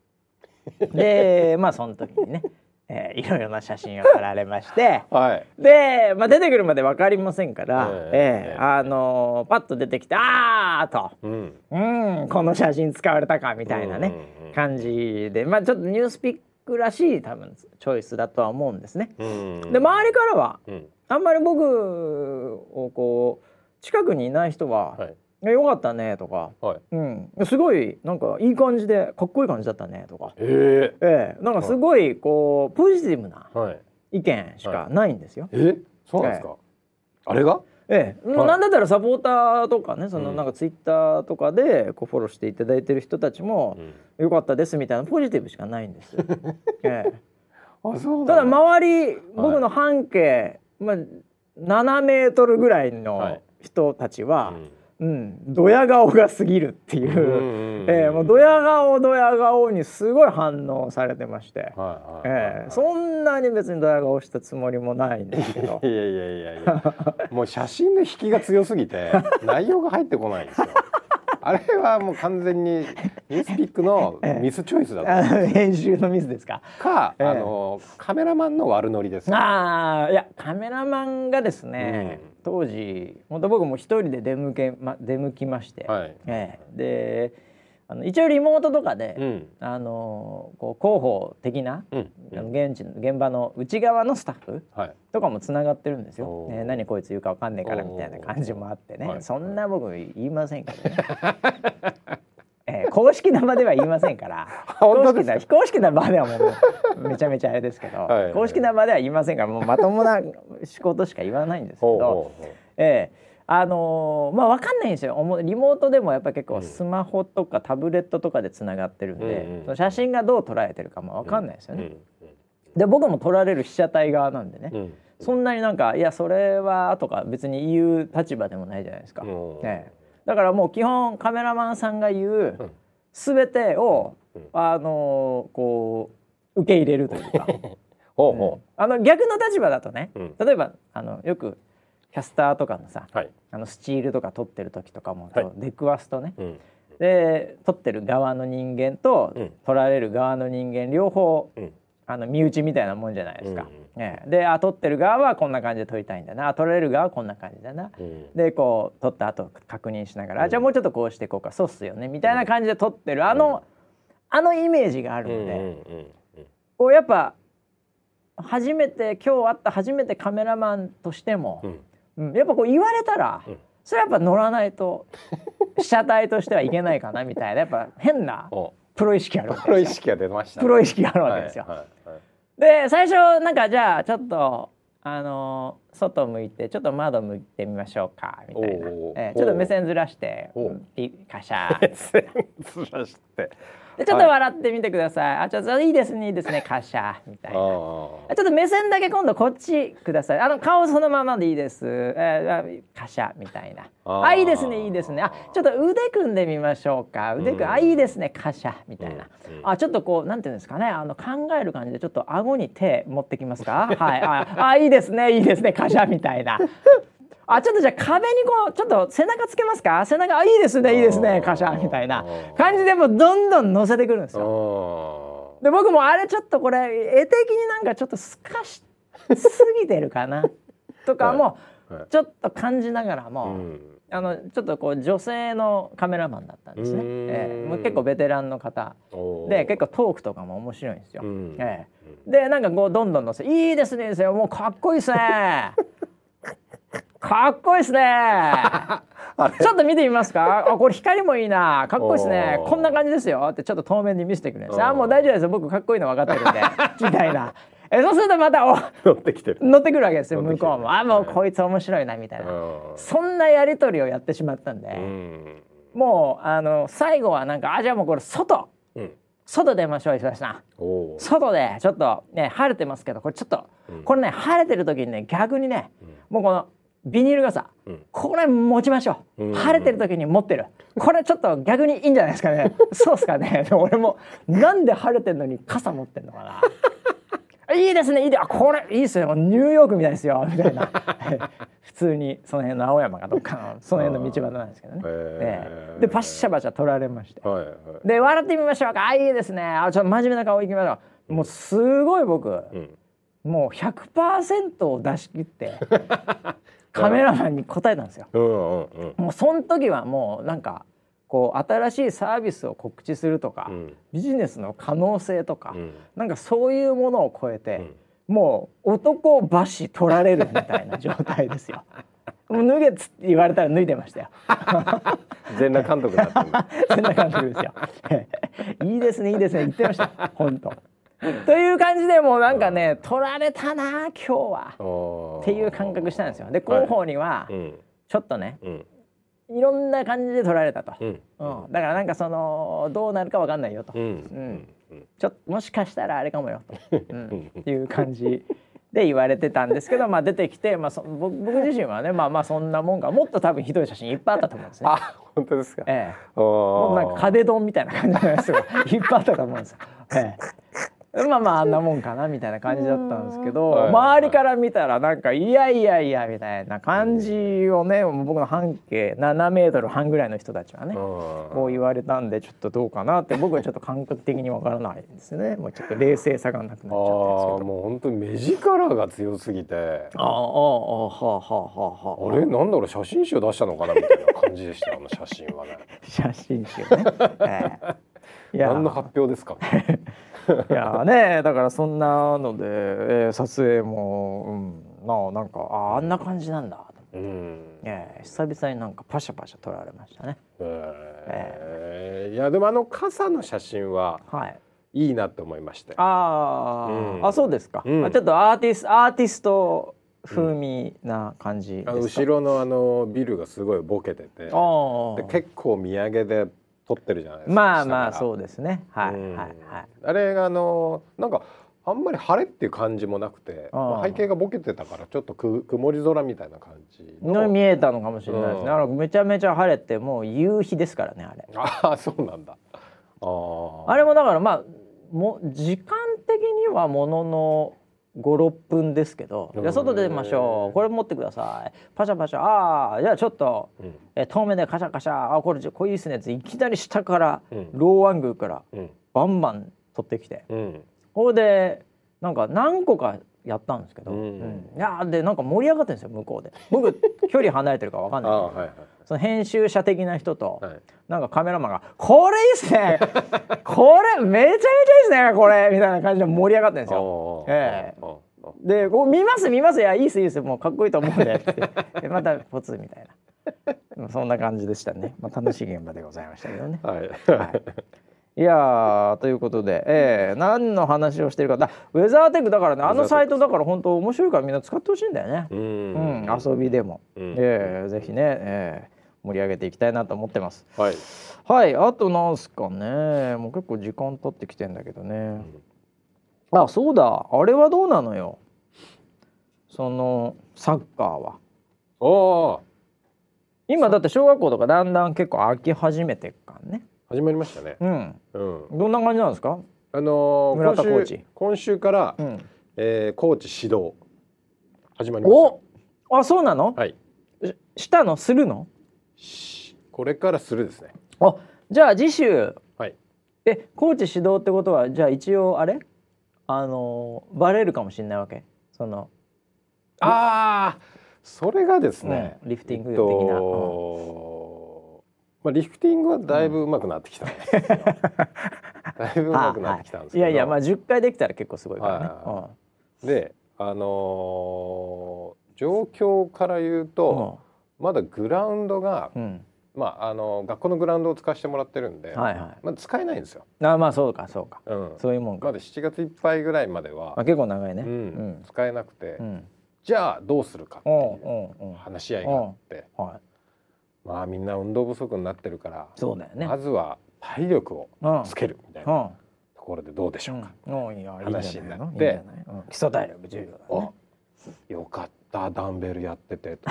Speaker 1: でまあその時にね、えーいろいろな写真を撮られまして。
Speaker 2: はい。
Speaker 1: で、まあ、出てくるまで分かりませんから、
Speaker 2: ええ
Speaker 1: えー。あのーパッと出てきて「あー」と。
Speaker 2: うん「
Speaker 1: うんこの写真使われたか」みたいなね、
Speaker 2: うんうんうん。
Speaker 1: 感じで。まあちょっとニュースピックらしい多分チョイスだとは思うんですね。
Speaker 2: うん。
Speaker 1: で周りからは
Speaker 2: うん。
Speaker 1: あんまり僕をこう近くにいない人は
Speaker 2: はい「
Speaker 1: よかったね」とか
Speaker 2: はい「
Speaker 1: うん、すごいなんかいい感じでかっこいい感じだったね」とか。
Speaker 2: え
Speaker 1: ええ、なんかすごいこうポジティブな
Speaker 2: えはい。
Speaker 1: 意見しかないんですよ。
Speaker 2: えそうなんですか？あれが？
Speaker 1: ええ、
Speaker 2: はい。
Speaker 1: なんだったらサポーターとかねその
Speaker 2: うん。
Speaker 1: なんかツイッターとかでこうフォローしていただいてる人たちも
Speaker 2: うん「
Speaker 1: よかったです」みたいなポジティブしかないんです。よ。ええ、
Speaker 2: あそう
Speaker 1: ただ
Speaker 2: ま
Speaker 1: 周り僕の半径、まあ、7メートルぐらい
Speaker 2: は
Speaker 1: の
Speaker 2: い。
Speaker 1: 人たちは、うん、ドヤ顔が過ぎるっていう。
Speaker 2: うん
Speaker 1: ええ、もうドヤ顔ドヤ顔にすごい反応されてまして、
Speaker 2: はいはいはい
Speaker 1: ええ、そんなに別にドヤ顔したつもりもないんですけど。
Speaker 2: いやいやいやいや。もう写真の引きが強すぎて 内容が入ってこないんですよ。あれはもう完全にニュースピックのミスチョイスだ
Speaker 1: あ
Speaker 2: った
Speaker 1: の編集のミスですか？
Speaker 2: か、
Speaker 1: ええ
Speaker 2: あのカメラマンの悪ノリです。
Speaker 1: ああいやカメラマンがですね、
Speaker 2: うん
Speaker 1: 当時本当僕も一人で出向け、ま、出向きまして、
Speaker 2: はい、
Speaker 1: ええ。であの一応リモートとかで、
Speaker 2: うん。
Speaker 1: あのこう広報的な、
Speaker 2: うん。
Speaker 1: あの現地の現場の内側のスタッフ
Speaker 2: はい。
Speaker 1: とかもつながってるんですよ。
Speaker 2: お。ー。
Speaker 1: ね、何こいつ言うかわかんねえからみたいな感じもあってね、
Speaker 2: はい。
Speaker 1: そんな僕言いませんけどね。えー公式な場では言いませんから。公式な非公式な場ではもうめちゃめちゃあれですけど、
Speaker 2: はい
Speaker 1: 公式な場では言いませんからもうまともな仕事しか言わないんですけど、ええ。あのーまあわかんないんですよ。リモートでもやっぱり結構
Speaker 2: うん。
Speaker 1: スマホとかタブレットとかでつながってるんで、
Speaker 2: うんうん
Speaker 1: その写真がどう捉えてるかもわかんないですよね。
Speaker 2: うん
Speaker 1: で僕も撮られる被写体側なんでね、
Speaker 2: うん。
Speaker 1: そんなになんかいやそれはとか別に言う立場でもないじゃないですか。
Speaker 2: うん。
Speaker 1: ええだからもう基本カメラマンさんが言う
Speaker 2: うん
Speaker 1: 全てを、
Speaker 2: うん。
Speaker 1: あのーこう受け入れるというか、
Speaker 2: ほうほ
Speaker 1: あの逆の立場だとね、
Speaker 2: うん。
Speaker 1: 例えばあのよくキャスターとかのさ
Speaker 2: うはい、
Speaker 1: あのスチールとか撮ってる時とかも、
Speaker 2: はい。
Speaker 1: 出くわすとね。
Speaker 2: うん。
Speaker 1: で撮ってる側の人間と、
Speaker 2: うん。
Speaker 1: 撮られる側の人間両方
Speaker 2: うん
Speaker 1: あの身内みたいなもんじゃないですか。
Speaker 2: うん
Speaker 1: であ撮ってる側はこんな感じで撮りたいんだな。あ撮られる側はこんな感じだな。
Speaker 2: うん。
Speaker 1: でこう撮った後確認しながら、
Speaker 2: うん。
Speaker 1: あじゃあもうちょっとこうしていこうか。そうっすよね。みたいな感じで撮ってるあの、あのイメージがあるので、こうやっぱ初めて今日会った初めてカメラマンとしても
Speaker 2: う、ん。
Speaker 1: うんやっぱこう言われたら、
Speaker 2: うん。
Speaker 1: それやっぱ乗らないと被写体としてはいけないかなみたいな。やっぱ変な
Speaker 2: お
Speaker 1: プロ意識あるわ
Speaker 2: プ
Speaker 1: けですよ。
Speaker 2: ロ意識が出ましたね、
Speaker 1: プロ意識があるわけですよ。
Speaker 2: はいはいはい。
Speaker 1: で最初なんかじゃあちょっとあの外向いてちょっと窓向いてみましょうかみたいな、えーちょっと目線ずらしてカシャ
Speaker 2: 目線ずらして
Speaker 1: でちょっと笑ってみてください、あちょっといいですねいいですね カシャ。みたいな。
Speaker 2: あ
Speaker 1: ちょっと目線だけ今度こっちください。あの顔そのままでいいです、えー、カシャみたいな。
Speaker 2: あ
Speaker 1: いいですねいいですね。あちょっと腕組んでみましょうか。腕組ん、
Speaker 2: うん。
Speaker 1: あいいですねカシャみたいな、
Speaker 2: うんうん。
Speaker 1: あちょっとこうなんていうんですかね。あの考える感じでちょっと顎に手持ってきますか？はい。ああいいですねいいですねカシャみたいなあちょっとじゃあ壁にこうちょっと背中つけますか？背中あいいですねいいですねカシャみたいな。感じでもうどんどん乗せてくるんです
Speaker 2: あ
Speaker 1: よ。
Speaker 2: ー。
Speaker 1: で僕もあれちょっとこれ絵的になんかちょっとすかしすぎてるかな。とかも
Speaker 2: はいはい。
Speaker 1: ちょっと感じながらも、
Speaker 2: うん。
Speaker 1: あのちょっとこう女性のカメラマンだったんですね、ええ。もう結構ベテランの方。で結構トークとかも面白いんですよ。
Speaker 2: うん。
Speaker 1: ええ。でなんかこうどんどん乗せいいですねいいですねもうかっこいいですね かっこいいですね。ちょっと見てみますか？あこれ光もいいな。かっこいいですね。こんな感じですよ。ってちょっと遠目に見せてくれあもう大丈夫ですよ。僕かっこいいの分かってるんで。みたいな。えそうするとまたお
Speaker 2: 乗ってきてる。
Speaker 1: 乗ってくるわけですよ向こうも。あもうこいつ面白いなみたいな。
Speaker 2: うん
Speaker 1: そんなやり取りをやってしまったんで、
Speaker 2: うん。
Speaker 1: もうあの最後はなんかあじゃあもうこれ外。
Speaker 2: うん。
Speaker 1: 外出ましょう石橋さん。外でちょっとね晴れてますけどこれちょっと、
Speaker 2: うん。
Speaker 1: これね晴れてる時にね逆にね、もうこのビニール傘、
Speaker 2: うん。
Speaker 1: これ持ちましょう、
Speaker 2: うん。
Speaker 1: 晴れてる時に持ってる。これちょっと逆にいいんじゃないですかね。そうっすかね。でも俺もなんで晴れてるのに傘持ってんのかな。いいですね。いいであこれいいですよ。ニューヨークみたいですよ。みたいな。普通にその辺の青山かどっかのその辺の道端なんですけどね、ええでパッシャパシャ取られまして。
Speaker 2: はいはい。
Speaker 1: で笑ってみましょうか。あいいですね。あちょっと真面目な顔いきましょう。もうすごい僕、
Speaker 2: うん。
Speaker 1: もう100%を出し切ってカメラマンに答えたんですよ。
Speaker 2: うんうんうん
Speaker 1: もうその時はもうなんかこう新しいサービスを告知するとか、
Speaker 2: うん
Speaker 1: ビジネスの可能性とか、
Speaker 2: うん
Speaker 1: なんかそういうものを超えて、もう男箸取られるみたいな状態ですよ。もう脱げっつって言われたら脱いでましたよ。
Speaker 2: 全裸監督になってるんだ。
Speaker 1: そんな感じですよ。いいですねいいですね言ってました本当。という感じでもうなんかね取られたな今日は。
Speaker 2: っ
Speaker 1: っていう感覚したんですよ。で広報には
Speaker 2: うん。
Speaker 1: ちょっとね
Speaker 2: うん。
Speaker 1: いろんな感じで取られたと。
Speaker 2: うん。
Speaker 1: うん、だからなんかそのどうなるかわかんないよと、
Speaker 2: うん。
Speaker 1: うん。ちょっともしかしたらあれかもよと、うん、っていう感じで言われてたんですけど、まあ、出てきて、まあ、そ僕僕自身はねまあまあそんなもんかもっと多分ひどい写真いっぱいあったと思うんですね。
Speaker 2: あ本当ですか。
Speaker 1: ええ、
Speaker 2: も
Speaker 1: もうなんか壁ドンみたいな感じのやつが いっぱいあったと思うんですよ。ええ、まあまああんなもんかなみたいな感じだったんですけど、
Speaker 2: はい。
Speaker 1: 周りから見たらなんかいやいやいやみたいな感じをね僕の半径7メートル半ぐらいの人たちはね、こう言われたんでちょっとどうかなって僕はちょっと感覚的にわからないですね。もうちょっと冷静さがなくなっちゃったんですけ
Speaker 2: ああ
Speaker 1: ど。
Speaker 2: もう本当に目力が強すぎて。
Speaker 1: ああああはあはあはあは
Speaker 2: あれ？なんだろう写真集出したのかなみたいな感じでしたあの写真はね。
Speaker 1: 写真集ね。ええ。いや
Speaker 2: 何の発表ですか？
Speaker 1: いやねだからそんなので、えー撮影も、うん、なあなんかああんな感じなんだ。と、
Speaker 2: うん。
Speaker 1: えー久々になんかパシャパシャ撮られましたね。
Speaker 2: えーいやでもあの傘の写真は
Speaker 1: はい。
Speaker 2: いいなって思いましたよ
Speaker 1: あー、
Speaker 2: うん。
Speaker 1: あそうですか、
Speaker 2: うん。
Speaker 1: あちょっとアーティスアーティスト風味な感じですか、
Speaker 2: あの後ろのあのビルがすごいボケてて
Speaker 1: あ
Speaker 2: で結構見上げで撮ってるじゃないですか
Speaker 1: まあまあそうですね。はい、
Speaker 2: うん。
Speaker 1: はいはい。
Speaker 2: あれがあのなんかあんまり晴れっていう感じもなくてまあ背景がボケてたからちょっとく曇り空みたいな感じ
Speaker 1: の見えたのかもしれないですね、
Speaker 2: うん。
Speaker 1: あのめちゃめちゃ晴れてもう夕日ですからねあれ。
Speaker 2: ああそうなんだ。あー。
Speaker 1: あれもだからまあも時間的にはものの56分ですけど、
Speaker 2: うん
Speaker 1: じゃあ外出ましょう。これ持ってください。パシャパシャ。ああじゃあちょっと、
Speaker 2: うん。
Speaker 1: え遠目でカシャカシャ。あこれこれいいっすねっていきなり下から、
Speaker 2: うん。
Speaker 1: ローアングルから
Speaker 2: うん。
Speaker 1: バンバン取ってきて。
Speaker 2: うん。
Speaker 1: これでなんか何個かやったんですけど、
Speaker 2: うん
Speaker 1: うん。いやーでなんか盛り上がってるんですよ向こうで。僕距離離れてるからわかんない
Speaker 2: ああはいはい
Speaker 1: その編集者的な人と、
Speaker 2: はい。
Speaker 1: なんかカメラマンが「これいいっすね。これめちゃめちゃいいっすねこれ」みたいな感じで盛り上がってるんですよ。ええ。
Speaker 2: ああああ
Speaker 1: で「こう見ます見ます。いやいいっすいいっすもうかっこいいと思うんで」って。でまたポツみたいな。そんな感じでしたね、まあ、楽しい現場でございましたけどね。
Speaker 2: はい。
Speaker 1: はい。いやーということで、えー、何の話をしてるか。だウェザーテックだからねあのサイトだから本当面白いからみんな使ってほしいんだよね。
Speaker 2: う
Speaker 1: うん
Speaker 2: ん、
Speaker 1: 遊びでも、
Speaker 2: うん。
Speaker 1: えーぜひね、えー盛り上げていきたいなと思ってます。
Speaker 2: はい。
Speaker 1: はいあとなんすかね。もう結構時間経ってきてんだけどね。あそうだ。あれはどうなのよ。そのサッカーは。
Speaker 2: おお
Speaker 1: 今だって小学校とかだんだん結構飽き始めてっからね。
Speaker 2: 始まりましたね。
Speaker 1: うん。
Speaker 2: うん。
Speaker 1: どんな感じなんですか？
Speaker 2: あのー
Speaker 1: 村田コー
Speaker 2: 今週
Speaker 1: チ。
Speaker 2: 今週から、
Speaker 1: うん。
Speaker 2: えー、コーチ指導始まりました。
Speaker 1: お！あそうなの、
Speaker 2: はい。
Speaker 1: ししたの？するの？
Speaker 2: しこれからするですね。
Speaker 1: あじゃあ次週
Speaker 2: はい。
Speaker 1: えコーチ指導ってことはじゃあ一応あれ？あのーバレるかもしれないわけ？その
Speaker 2: ああ、それがですね。
Speaker 1: うんリフティング
Speaker 2: えっ
Speaker 1: 的な、
Speaker 2: とまあリフティングはだいぶ上手くなってきたんですよ。だいぶ上手くなってきたんですけど。
Speaker 1: いやいやまあ10回できたら結構すごいからね、
Speaker 2: はで、あのー状況から言うと、まだグラウンドが、
Speaker 1: うん。うん
Speaker 2: まああの学校のグラウンドを使わせてもらってるんで、
Speaker 1: はいはい。
Speaker 2: まだ使えないんですよ。
Speaker 1: あまあそうかそうか。
Speaker 2: うん。
Speaker 1: そういうもんか、
Speaker 2: まだ7月いっぱいぐらいまでは、
Speaker 1: まあ、結構長いね。
Speaker 2: う
Speaker 1: うん。
Speaker 2: ん、使えなくて、
Speaker 1: うん。
Speaker 2: じゃあどうするかって
Speaker 1: うん
Speaker 2: いう話し合いがあって、
Speaker 1: はい。
Speaker 2: まあみんな運動不足になってるから、
Speaker 1: そうだよね。
Speaker 2: まずは体力を
Speaker 1: うん。
Speaker 2: つけるみたい
Speaker 1: うん。
Speaker 2: なところでどうでしょうか。
Speaker 1: うん。うんいや
Speaker 2: 話になって
Speaker 1: いいんじゃない。うん。基礎体力重要だ
Speaker 2: お
Speaker 1: ね
Speaker 2: よかったダンベルやっててと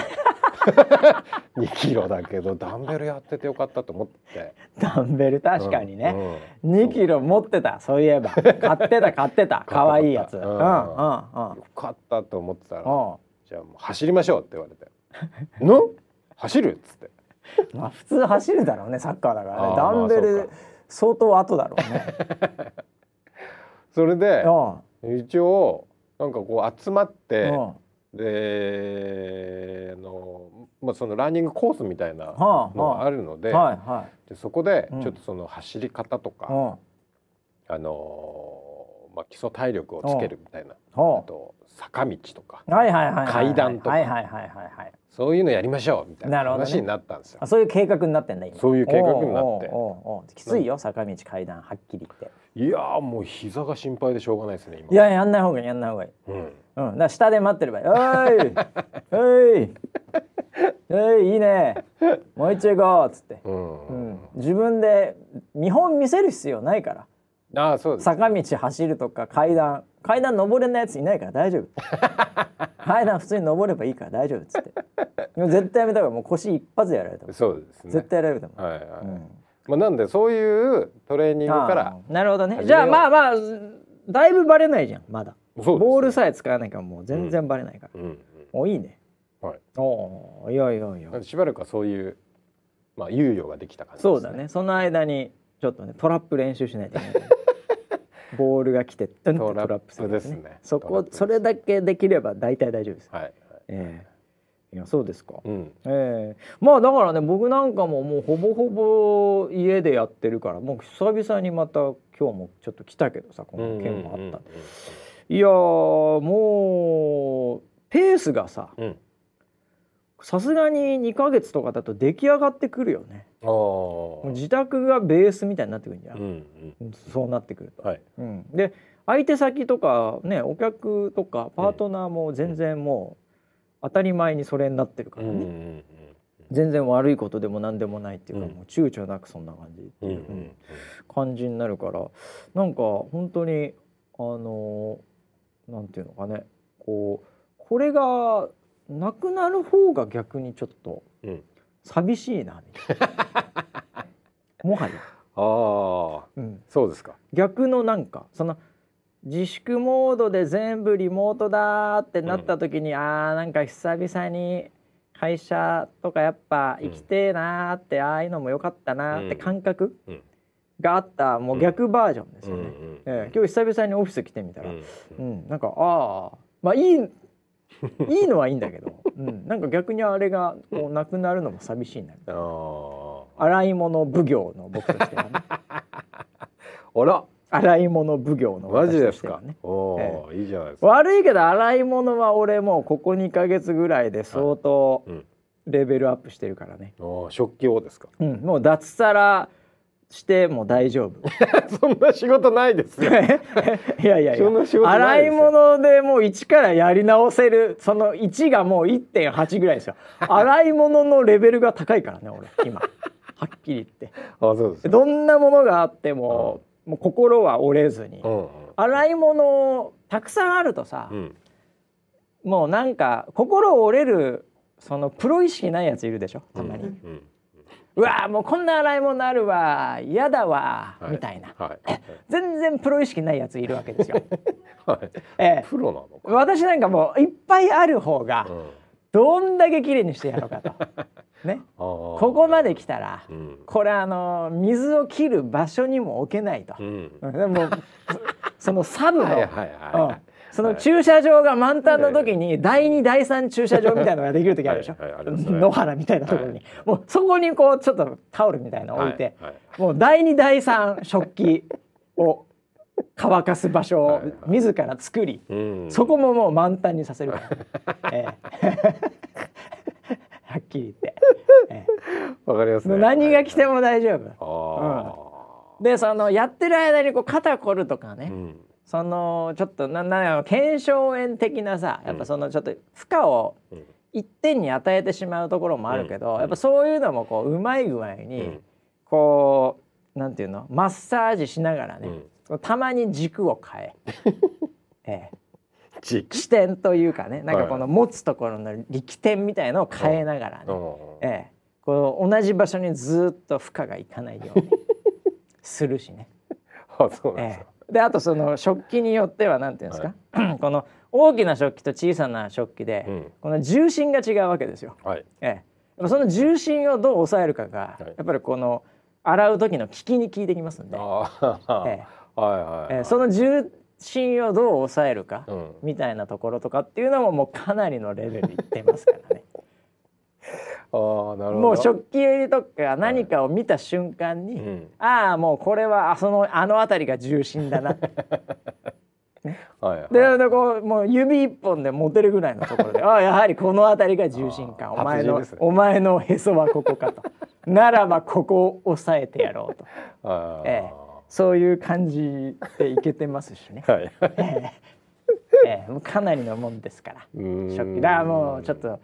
Speaker 2: 2キロだけどダンベルやっててよかったと思って。
Speaker 1: ダンベル確かにね、
Speaker 2: うん
Speaker 1: 2キロ持ってた。そういえば。買ってた 買ってた。可愛いやつ。うん。うんうん
Speaker 2: うん。よかったと思ってたら
Speaker 1: うん。
Speaker 2: じゃあもう走りましょうって言われて「の？走る?」っつって。
Speaker 1: まあ普通走るだろうねサッカーだからね。ダンベ
Speaker 2: まあ
Speaker 1: ル相当後だろうね。
Speaker 2: それで
Speaker 1: う
Speaker 2: 一応なんかこう集まっ
Speaker 1: ん
Speaker 2: て
Speaker 1: うん
Speaker 2: であの、まあ、そのランニングコースみたいな
Speaker 1: はあ
Speaker 2: のがあるので,、
Speaker 1: はいはい。
Speaker 2: でそこで
Speaker 1: うん
Speaker 2: ちょっとその走り方とか、
Speaker 1: うん。
Speaker 2: あのまあ、基礎体力をつけるみたいなあ
Speaker 1: ほ
Speaker 2: と坂道とか階段とか。そういうのやりましょうみたいな話になったんですよ。
Speaker 1: あそういう計画になってんだ今。
Speaker 2: そういう計画になって。
Speaker 1: きついよ坂道階段はっきり言って。
Speaker 2: いやーもう膝が心配でしょうがないですね今。
Speaker 1: いややんない方がいいやんない方がいい。
Speaker 2: うん、
Speaker 1: うん。だ下で待ってればいい。おいおいおいいいね。もう一丁行こうっつって、
Speaker 2: うん。
Speaker 1: うん、自分で見本見せる必要ないから
Speaker 2: ああそうです。
Speaker 1: 坂道走るとか階段階段登れないやついないから大丈夫。階段普通に登ればいいから大丈夫っつって。でも絶対やめた方がもう腰一発でやられると思う
Speaker 2: そうですね。
Speaker 1: 絶対やられると思う、
Speaker 2: はいはい。
Speaker 1: うん。
Speaker 2: まあなんでそういうトレーニングから
Speaker 1: なるほどね。じゃあまあまあだいぶバレないじゃんまだ、
Speaker 2: そうですね。
Speaker 1: ボールさえ使わないからもう全然バレないから、
Speaker 2: うんうん
Speaker 1: おいいね。
Speaker 2: はい。
Speaker 1: おーいやいやいや。
Speaker 2: しばらくはそういうまあ猶予ができた感じです、
Speaker 1: そうだ。ね。その間にちょっとねトラップ練習しないといけない。ボールが来てトラップする、
Speaker 2: トラップですね。
Speaker 1: そこそれだけできれば大体大丈夫です、
Speaker 2: はい。はい。
Speaker 1: ええいやそうですか、
Speaker 2: うん。
Speaker 1: ええ。まあだからね僕なんかももうほぼほぼ家でやってるからもう久々にまた今日もちょっと来たけどさこの件もあったいやーもうペースがさ
Speaker 2: うん。うん
Speaker 1: さすがに2ヶ月とかだと出来上がってくるよね。自宅がベースみたいになってくるんじゃん、
Speaker 2: うんうん。
Speaker 1: そうなってくると、
Speaker 2: はい。
Speaker 1: うん、で相手先とかねお客とかパートナーも全然もう当たり前にそれになってるからね、
Speaker 2: うんうん
Speaker 1: 全然悪いことでも何でもないっていうか、
Speaker 2: うん。
Speaker 1: もう躊躇なくそんな感じ。っていう、感じになるからなんか本当にあのなんていうのかね。こうこれがなくなる方が逆にちょっと
Speaker 2: うん。
Speaker 1: 寂しいなみたいな。もはや、
Speaker 2: ああ。
Speaker 1: うん、
Speaker 2: そうですか。
Speaker 1: 逆のなんかその自粛モードで全部リモートだーってなった時に、あーなんか久々に会社とかやっぱ行きてえなーって、ああいうのも良かったなーって
Speaker 2: うん。
Speaker 1: 感覚
Speaker 2: うん。
Speaker 1: があったもう逆バージョンですよね。
Speaker 2: うんうん
Speaker 1: ええ今日久々にオフィス来てみたら、
Speaker 2: う
Speaker 1: うん。ん。なんかああまあいい いいのはいいんだけど、うん、なんか逆にあれがこうなくなるのも寂しいな
Speaker 2: あ
Speaker 1: 洗い物奉行の僕としてはね
Speaker 2: あ。あら。
Speaker 1: 洗い物奉行の
Speaker 2: マ
Speaker 1: 私
Speaker 2: ジですか？おお、
Speaker 1: え
Speaker 2: いいじゃないですか。
Speaker 1: 悪いけど洗い物は俺もうここ2ヶ月ぐらいで相当
Speaker 2: うん。
Speaker 1: レベルアップしてるからね、
Speaker 2: おお、食器をですか？
Speaker 1: うん、もう脱サラしても大丈夫。
Speaker 2: そんな仕事ないですよ。
Speaker 1: いやいやいや。洗い物でもう一からやり直せるその1がもう1.8ぐらいですよ。洗い物のレベルが高いからね俺。今。はっきり言って。
Speaker 2: あ、そうです。
Speaker 1: どんなものがあっても、もう心は折れずに、
Speaker 2: うんうん。
Speaker 1: 洗い物たくさんあるとさ
Speaker 2: う、ん。
Speaker 1: もうなんか心折れるそのプロ意識ないやついるでしょたまに、う
Speaker 2: うん
Speaker 1: わもうこんな洗い物あるわ嫌だわ、
Speaker 2: はい
Speaker 1: みたいな
Speaker 2: はい。
Speaker 1: 全然プロ意識ないやついるわけですよ。
Speaker 2: はい。
Speaker 1: ええ
Speaker 2: プロなのか。
Speaker 1: 私なんかもういっぱいある方が
Speaker 2: うん
Speaker 1: どんだけ綺麗にしてやろうかと。ね、
Speaker 2: こ
Speaker 1: ここまで来たら
Speaker 2: うん。
Speaker 1: これあの水を切る場所にも置けないと
Speaker 2: う。ん。
Speaker 1: うんでもそのサブの、
Speaker 2: はいはいはい
Speaker 1: うんその駐車場が満タンの時に第二第三駐車場みたいなのができる時あるでしょ、野原みたいなところに、もうそこにこうちょっとタオルみたいなの置いて、もう第二第三食器を乾かす場所を自ら作り、
Speaker 2: うん。
Speaker 1: そこももう満タンにさせるから、ええ。はっきり言って、え
Speaker 2: わかりますね。
Speaker 1: え何が来ても大丈夫。でそのやってる間にこう肩こるとかね、
Speaker 2: うん。
Speaker 1: そのちょっとななん腱鞘炎的なさやっぱそのちょっと負荷を
Speaker 2: うん。
Speaker 1: 一点に与えてしまうところもあるけど、
Speaker 2: うん。
Speaker 1: やっぱそういうのもこううまい具合に、
Speaker 2: うん。
Speaker 1: こうなんていうのマッサージしながらね、
Speaker 2: うん。
Speaker 1: たまに軸を変え。ええ。視点というかねなんかこの
Speaker 2: はい
Speaker 1: 持つところの力点みたいのを変えながらね、
Speaker 2: うん。
Speaker 1: ええ、こう同じ場所にずっと負荷がいかないようにするしね。
Speaker 2: あ、そうなんです
Speaker 1: え
Speaker 2: よ。
Speaker 1: え、であとその食器によってはなんていうんですか、この大きな食器と小さな食器で、
Speaker 2: うん
Speaker 1: この重心が違うわけですよ。
Speaker 2: はい。
Speaker 1: ええ、その重心をどう抑えるかが、
Speaker 2: はい
Speaker 1: やっぱりこの洗う時の効きに効いてきますんで。え
Speaker 2: はいはいはい。
Speaker 1: ええその重心をどう抑えるか、
Speaker 2: うん。
Speaker 1: みたいなところとかっていうのももうかなりのレベルいってますからね。もう食器とか何かを見た瞬間に、
Speaker 2: うん。
Speaker 1: ああもうこれはあそのあの辺りが重心だな。
Speaker 2: はいはい。
Speaker 1: ででこうもう指一本で持てるぐらいのところでああやはりこの辺りが重心か。お前の、
Speaker 2: ね。
Speaker 1: お前のへそはここかと。ならばここを押さえてやろうと。ええ。そういう感じでいけてますしね、
Speaker 2: はい。
Speaker 1: ええ。ええ。かなりのもんですから。食器。だからもうちょっ。と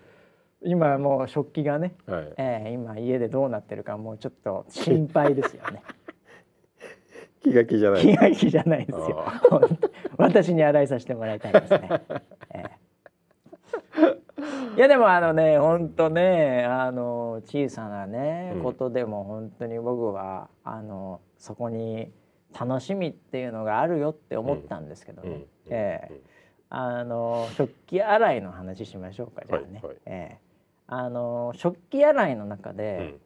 Speaker 1: 今もう食器がね、
Speaker 2: はい。
Speaker 1: ええ今家でどうなってるかもうちょっと心配ですよね。
Speaker 2: 気が気じゃない。
Speaker 1: 気が気じゃないですよ。私に洗いさせてもらいたいですね。ええいやでもあのね本当ねあの小さなね、
Speaker 2: うん。
Speaker 1: ことでも本当に僕はあのそこに楽しみっていうのがあるよって思ったんですけどね、
Speaker 2: うん。うん。
Speaker 1: ええあの食器洗いの話しましょうかじゃあね、
Speaker 2: はいはい。
Speaker 1: ええあの食器洗いの中
Speaker 2: う
Speaker 1: で、
Speaker 2: ん。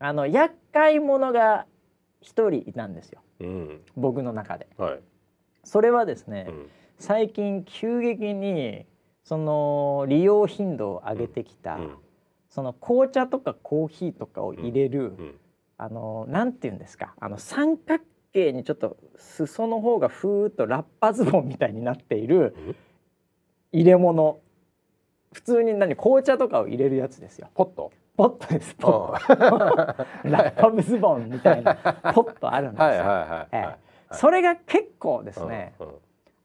Speaker 1: あの厄介者が一人いたんですよ
Speaker 2: うん。
Speaker 1: 僕の中で。
Speaker 2: はい。
Speaker 1: それはですね、
Speaker 2: うん。
Speaker 1: 最近急激にその利用頻度を上げてきた、
Speaker 2: うん
Speaker 1: その紅茶とかコーヒーとかを入れる、
Speaker 2: うん。
Speaker 1: あのなんて言うんですかあの三角形にちょっと裾の方がふーっとラッパズボンみたいになっている
Speaker 2: うん
Speaker 1: 入れ物普通に何紅茶とかを入れるやつですよ。
Speaker 2: ポット？
Speaker 1: ポットです。ポット。ラッパズボンみたいな。ポットあるんですよ。それが結構ですね、
Speaker 2: うん。うん。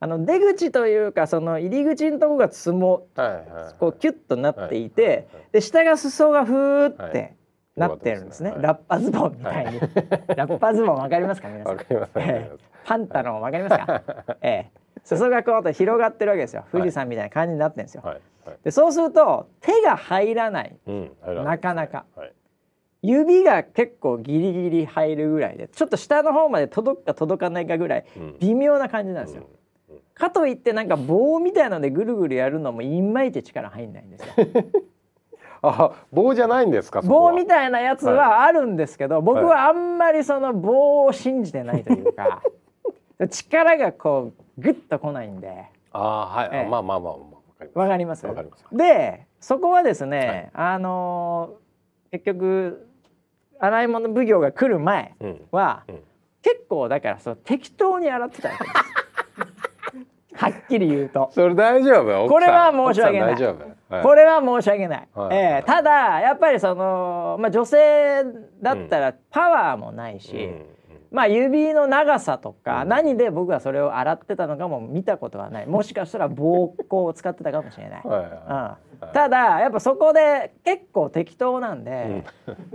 Speaker 1: あの出口というかその入り口のとこがつも
Speaker 2: はいはい。
Speaker 1: こうキュッとなっていて、
Speaker 2: はいはい
Speaker 1: で下が裾がふー
Speaker 2: は
Speaker 1: って
Speaker 2: い。
Speaker 1: なってるんですね、
Speaker 2: よか
Speaker 1: ラッパズボンみたいに、ラッパズボンわかりますか皆さん？ええ
Speaker 2: ます。
Speaker 1: パンタロンわかりますか？ええ。裾がこうと広がってるわけですよ。富士山みたいな感じになってるんですよ、
Speaker 2: はいはい。
Speaker 1: でそうすると手が入らない
Speaker 2: うん。
Speaker 1: なかなか。
Speaker 2: はい。
Speaker 1: 指が結構ギリギリ入るぐらいでちょっと下の方まで届くか届かないかぐらい
Speaker 2: うん
Speaker 1: 微妙な感じなんですよ、
Speaker 2: うんうん
Speaker 1: かといってなんか棒みたいのでぐるぐるやるのもいまいち力入んないんですよ
Speaker 2: あ、棒じゃないんですか。
Speaker 1: 棒みたいなやつはあるんですけど、僕はあんまりその棒を信じてないというか 力がこうグッとこないんで
Speaker 2: あー、はい。
Speaker 1: ええ
Speaker 2: まあまあまあまあ。
Speaker 1: わかります。でそこはですね、あのー結局洗い物奉行が来る前
Speaker 2: うん。
Speaker 1: は、
Speaker 2: うん。
Speaker 1: 結構だからそう適当に洗ってた はっきり言うと。
Speaker 2: それ大丈夫？
Speaker 1: これは申し訳ない。
Speaker 2: はい、
Speaker 1: これは申し訳ない、
Speaker 2: はい。
Speaker 1: ええただやっぱりその、まあ、女性だったらパワーもないし、
Speaker 2: うん
Speaker 1: まあ指の長さとか、
Speaker 2: うん。
Speaker 1: 何で僕がそれを洗ってたのかも見たことはない。もしかしたら膀胱を使ってたかもしれない、
Speaker 2: はいは
Speaker 1: うん、ただやっぱそこで結構適当なんで、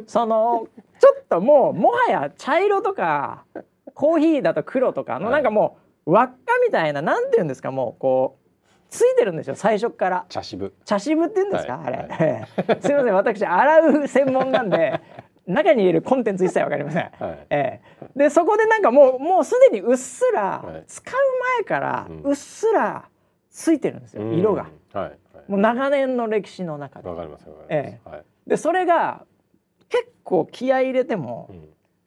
Speaker 1: そのちょっともうもはや茶色とかコーヒーだと黒とかの
Speaker 2: はい。
Speaker 1: なんかもう輪っかみたいななんて言うんですかもうこうついてるんですよ最初っから。
Speaker 2: 茶渋。
Speaker 1: 茶渋って言うんですか、
Speaker 2: はい。
Speaker 1: あれ、ええ すいません私洗う専門なんで中に入れるコンテンツ一切わかりません、
Speaker 2: はい。
Speaker 1: ええ。でそこでなんかもうもうすでにうっすら、
Speaker 2: はい。
Speaker 1: 使う前から
Speaker 2: う
Speaker 1: っすらついてるんですよ、色が。
Speaker 2: うんはいはい。
Speaker 1: もう長年の歴史の中で。
Speaker 2: わかりますわかります、
Speaker 1: え
Speaker 2: はい。
Speaker 1: でそれが結構気合い入れても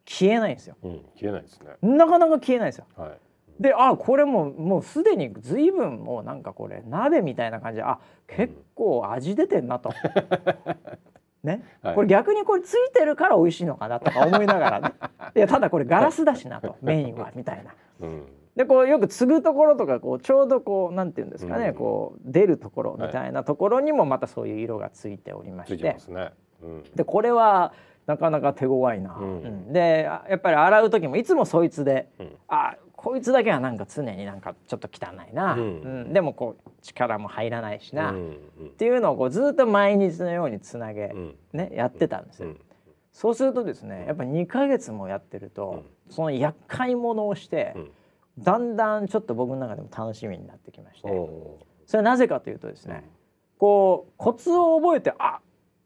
Speaker 1: 消えないんですよ。
Speaker 2: うんうん。消えないですね。
Speaker 1: なかなか消えないんですよ。
Speaker 2: はい。
Speaker 1: であこれもうもうすでに随分もうなんかこれ鍋みたいな感じであ結構味出てんなと。ね、
Speaker 2: はい。
Speaker 1: これ逆にこれついてるから美味しいのかなとか思いながらね。いやただこれガラスだしなとメインはみたいな。
Speaker 2: うん。
Speaker 1: でこうよく継ぐところとかこうちょうどこうなんていうんですかね、
Speaker 2: うん。
Speaker 1: こう出るところみたいなところにもまたそういう色がついておりまして。
Speaker 2: てますね。うん。
Speaker 1: でこれはなかなか手強いな、
Speaker 2: うん。
Speaker 1: うん。であやっぱり洗う時もいつもそいつで
Speaker 2: うん。
Speaker 1: あこいつだけはなんか常になんかちょっと汚いな、
Speaker 2: うん。
Speaker 1: うん。でもこう力も入らないしな、っ
Speaker 2: うん。
Speaker 1: ていうのをこうずっと毎日のようにつなげ、
Speaker 2: うん。
Speaker 1: ね、やってたんですよ。
Speaker 2: うん。
Speaker 1: そうするとですねやっぱ2ヶ月もやってると、その厄介者をして、
Speaker 2: うん。
Speaker 1: だんだんちょっと僕の中でも楽しみになってきまして、
Speaker 2: お
Speaker 1: それはなぜかというとですね、こうコツを覚えてあ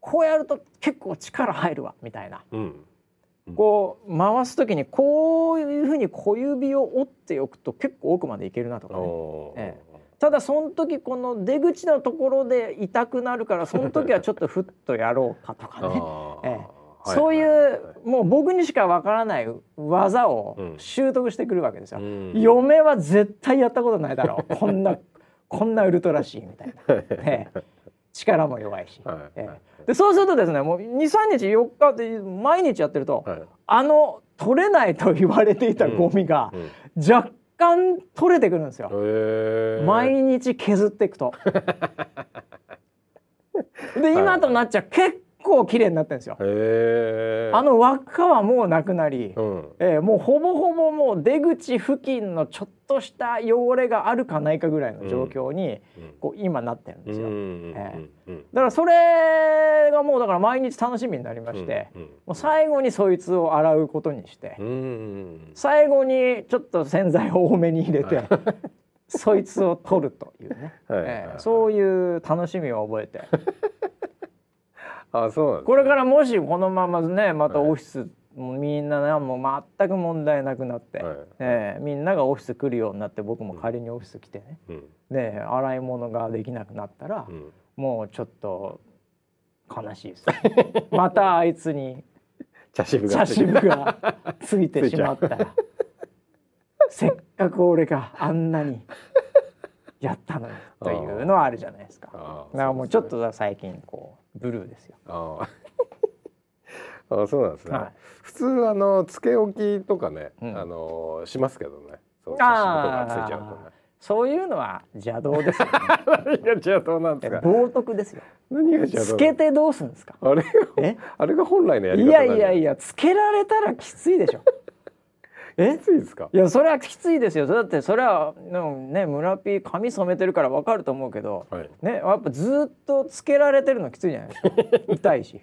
Speaker 1: こうやると結構力入るわみたいな。
Speaker 2: ーうん。
Speaker 1: こう回す時にこういうふうに小指を折っておくと結構奥までいけるなとかね。
Speaker 2: おー。
Speaker 1: えただその時この出口のところで痛くなるからその時はちょっとふっとやろうかとかね、ええ。
Speaker 2: はい
Speaker 1: そういう、もう僕にしかわからない技を
Speaker 2: うん。
Speaker 1: 習得してくるわけですよ。
Speaker 2: うん。
Speaker 1: 嫁は絶対やったことないだろう。こんなこんなウルトラシーみたいな、ええ力も弱いし、
Speaker 2: はい。
Speaker 1: ええ。でそうするとですねもう23日4日って毎日やってると、
Speaker 2: はい。
Speaker 1: あの取れないと言われていたゴミが
Speaker 2: うん。
Speaker 1: 若干取れてくるんですよ。毎日削っていくと。で今となっちゃ結構綺麗になってるんですよ。あの輪っかはもうなくなり、
Speaker 2: うん。
Speaker 1: えーもうほぼほぼもう出口付近のちょっとした汚れがあるかないかぐらいの状況に、
Speaker 2: うん。
Speaker 1: こう今なってるんですよ。
Speaker 2: うんうん
Speaker 1: え
Speaker 2: うん。
Speaker 1: だからそれがもうだから毎日楽しみになりまして、
Speaker 2: うん
Speaker 1: もう最後にそいつを洗うことにして。
Speaker 2: うんうん
Speaker 1: 最後にちょっと洗剤を多めに入れて そいつを取るというね、
Speaker 2: はい
Speaker 1: ええそういう楽しみを覚えて
Speaker 2: あそう
Speaker 1: これからもしこのままねまたオフィス、もうみんなねもう全く問題なくなって、
Speaker 2: はい。
Speaker 1: ええみんながオフィス来るようになって僕も仮にオフィス来てね、
Speaker 2: うん。
Speaker 1: で洗い物ができなくなったら、
Speaker 2: うん。
Speaker 1: もうちょっと悲しいです。またあいつに
Speaker 2: 茶渋が。
Speaker 1: ついてしまったら せっかく俺があんなにやったのにというのはあるじゃないですか。だからもうちょっと最近こうブルーですよ。
Speaker 2: あーあそうなんですね、
Speaker 1: はい
Speaker 2: 普通あのつけ置きとかね、
Speaker 1: うん
Speaker 2: あのしますけどねそう茶渋とかついちゃうとね
Speaker 1: そういうのは邪道ですよ、ね。
Speaker 2: 何が邪道なんですか？
Speaker 1: 冒涜ですよ。
Speaker 2: 何が邪道
Speaker 1: つけてどうすんですか？
Speaker 2: あれ？が
Speaker 1: え？
Speaker 2: あれが本来のやり
Speaker 1: い
Speaker 2: 方い
Speaker 1: やいやいやつけられたらきついでしょ。え？
Speaker 2: き？ついですか？
Speaker 1: いやそれはきついですよ。だってそれはうんね村ピー髪染めてるからわかると思うけど。
Speaker 2: はい。
Speaker 1: ね、やっぱずっとつけられてるのきついじゃないですか。痛いし。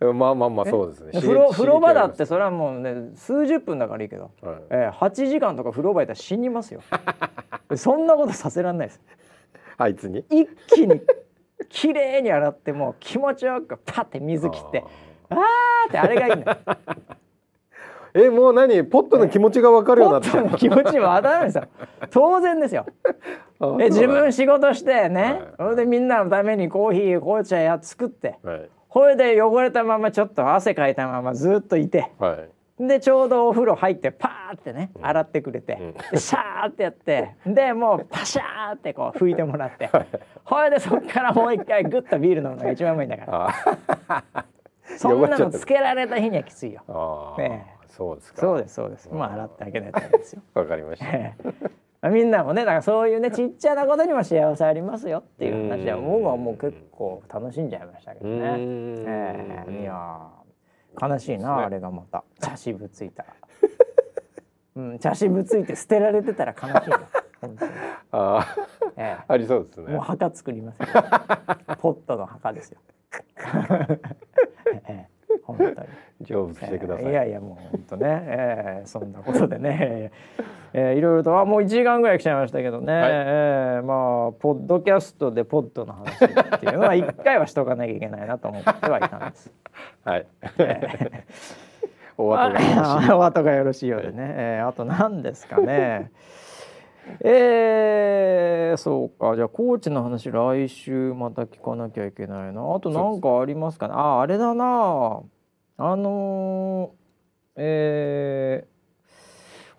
Speaker 2: まあまあまあそうですね。
Speaker 1: 風呂風呂場だって
Speaker 2: 刺
Speaker 1: それはもうね数十分だからいいけど、
Speaker 2: 激あります
Speaker 1: えー、8時間とか風呂場いたら死にますよ。そんなことさせられないです。
Speaker 2: はい、あいつに？
Speaker 1: 一気に綺麗に洗ってもう気持ちよくパッて水切ってあー。ってあれがいいんだよ
Speaker 2: えもう何？ポットの気持ちが分かるようになった。
Speaker 1: ポットの気持ちも当たるんですよ。当然ですよ。
Speaker 2: あ
Speaker 1: え自分仕事してね、
Speaker 2: はい。
Speaker 1: それでみんなのためにコーヒー紅茶や作って
Speaker 2: はい。
Speaker 1: ほいで汚れたままちょっと汗かいたままずっといて
Speaker 2: はい。
Speaker 1: でちょうどお風呂入ってパーってね洗ってくれて、
Speaker 2: うん。
Speaker 1: でシャーってやってでもうパシャーってこう拭いてもらって。ほいでそっからもう一回グッとビール飲むのが一番うまいんだから。
Speaker 2: あ
Speaker 1: そんなのつけられた日にはきついよ。ね
Speaker 2: そうですか
Speaker 1: そうですそうですまあ洗ってあげないとですよ
Speaker 2: わかりました
Speaker 1: ええ みんなもねだからそういうねちっちゃなことにも幸せありますよっていう話は僕はもう結構楽しんじゃいましたけどね。えー、いや悲しいな、ね、あれがまた茶渋ついたら。うん、茶渋ついて捨てられてたら悲しいな。本当に。
Speaker 2: あ、ええ、ありそうですね。
Speaker 1: もう墓作りますよ。ポットの墓ですよ。ええ、本当に。
Speaker 2: 成仏してください。
Speaker 1: いやいやもう本当ね、えー、そんなことでね、えー、いろいろとあもう一時間ぐらい来ちゃいましたけどね、はい、えー、まあポッドキャストでポッドの話っていうのは 一回はしとかなきゃいけないなと思ってはいたんです。
Speaker 2: はい。
Speaker 1: えー。お後がよろしいようでね、えー、あと何ですかね。えー、そうか。じゃあコーチの話来週また聞かなきゃいけないな。あと何かありますかね？ああれだな。あのー、え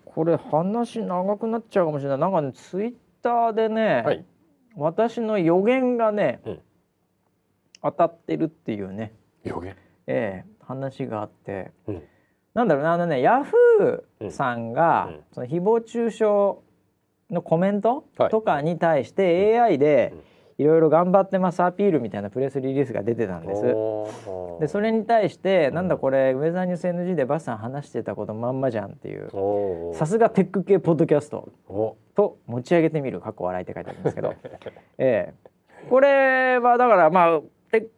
Speaker 1: ー、これ話長くなっちゃうかもしれない。なんかねツイッターでね、はい、私の予言がね、うん、当たってるっていうね。
Speaker 2: 予言？
Speaker 1: ええー、話があって、うん、なんだろうな。あのねヤフーさんが、うん、その誹謗中傷のコメントとかに対して AI で、うん。いろいろ頑張ってますアピールみたいなプレスリリースが出てたんです。でそれに対してなんだこれウェザーニュース NG でバスさん話してたことまんまじゃんっていう。さすがテック系ポッドキャスト。と持ち上げてみる過去笑いって書いてあるんですけど、ええ、これはだからまあテッ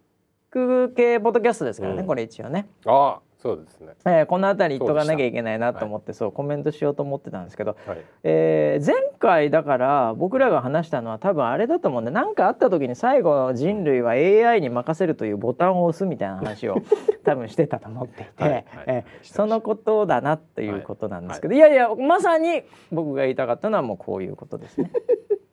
Speaker 1: ク系ポッドキャストですからね、うん、これ一応ね。
Speaker 2: あそうですね、
Speaker 1: えー、この辺り言っとかなきゃいけないなと思ってそう、はい、コメントしようと思ってたんですけど、はい、えー、前回だから僕らが話したのは多分あれだと思うんで何かあった時に最後人類は AI に任せるというボタンを押すみたいな話を 多分してたと思っていて、はい、えー、そのことだなということなんですけど、い。やいやまさに僕が言いたかったのはもうこういうことですね。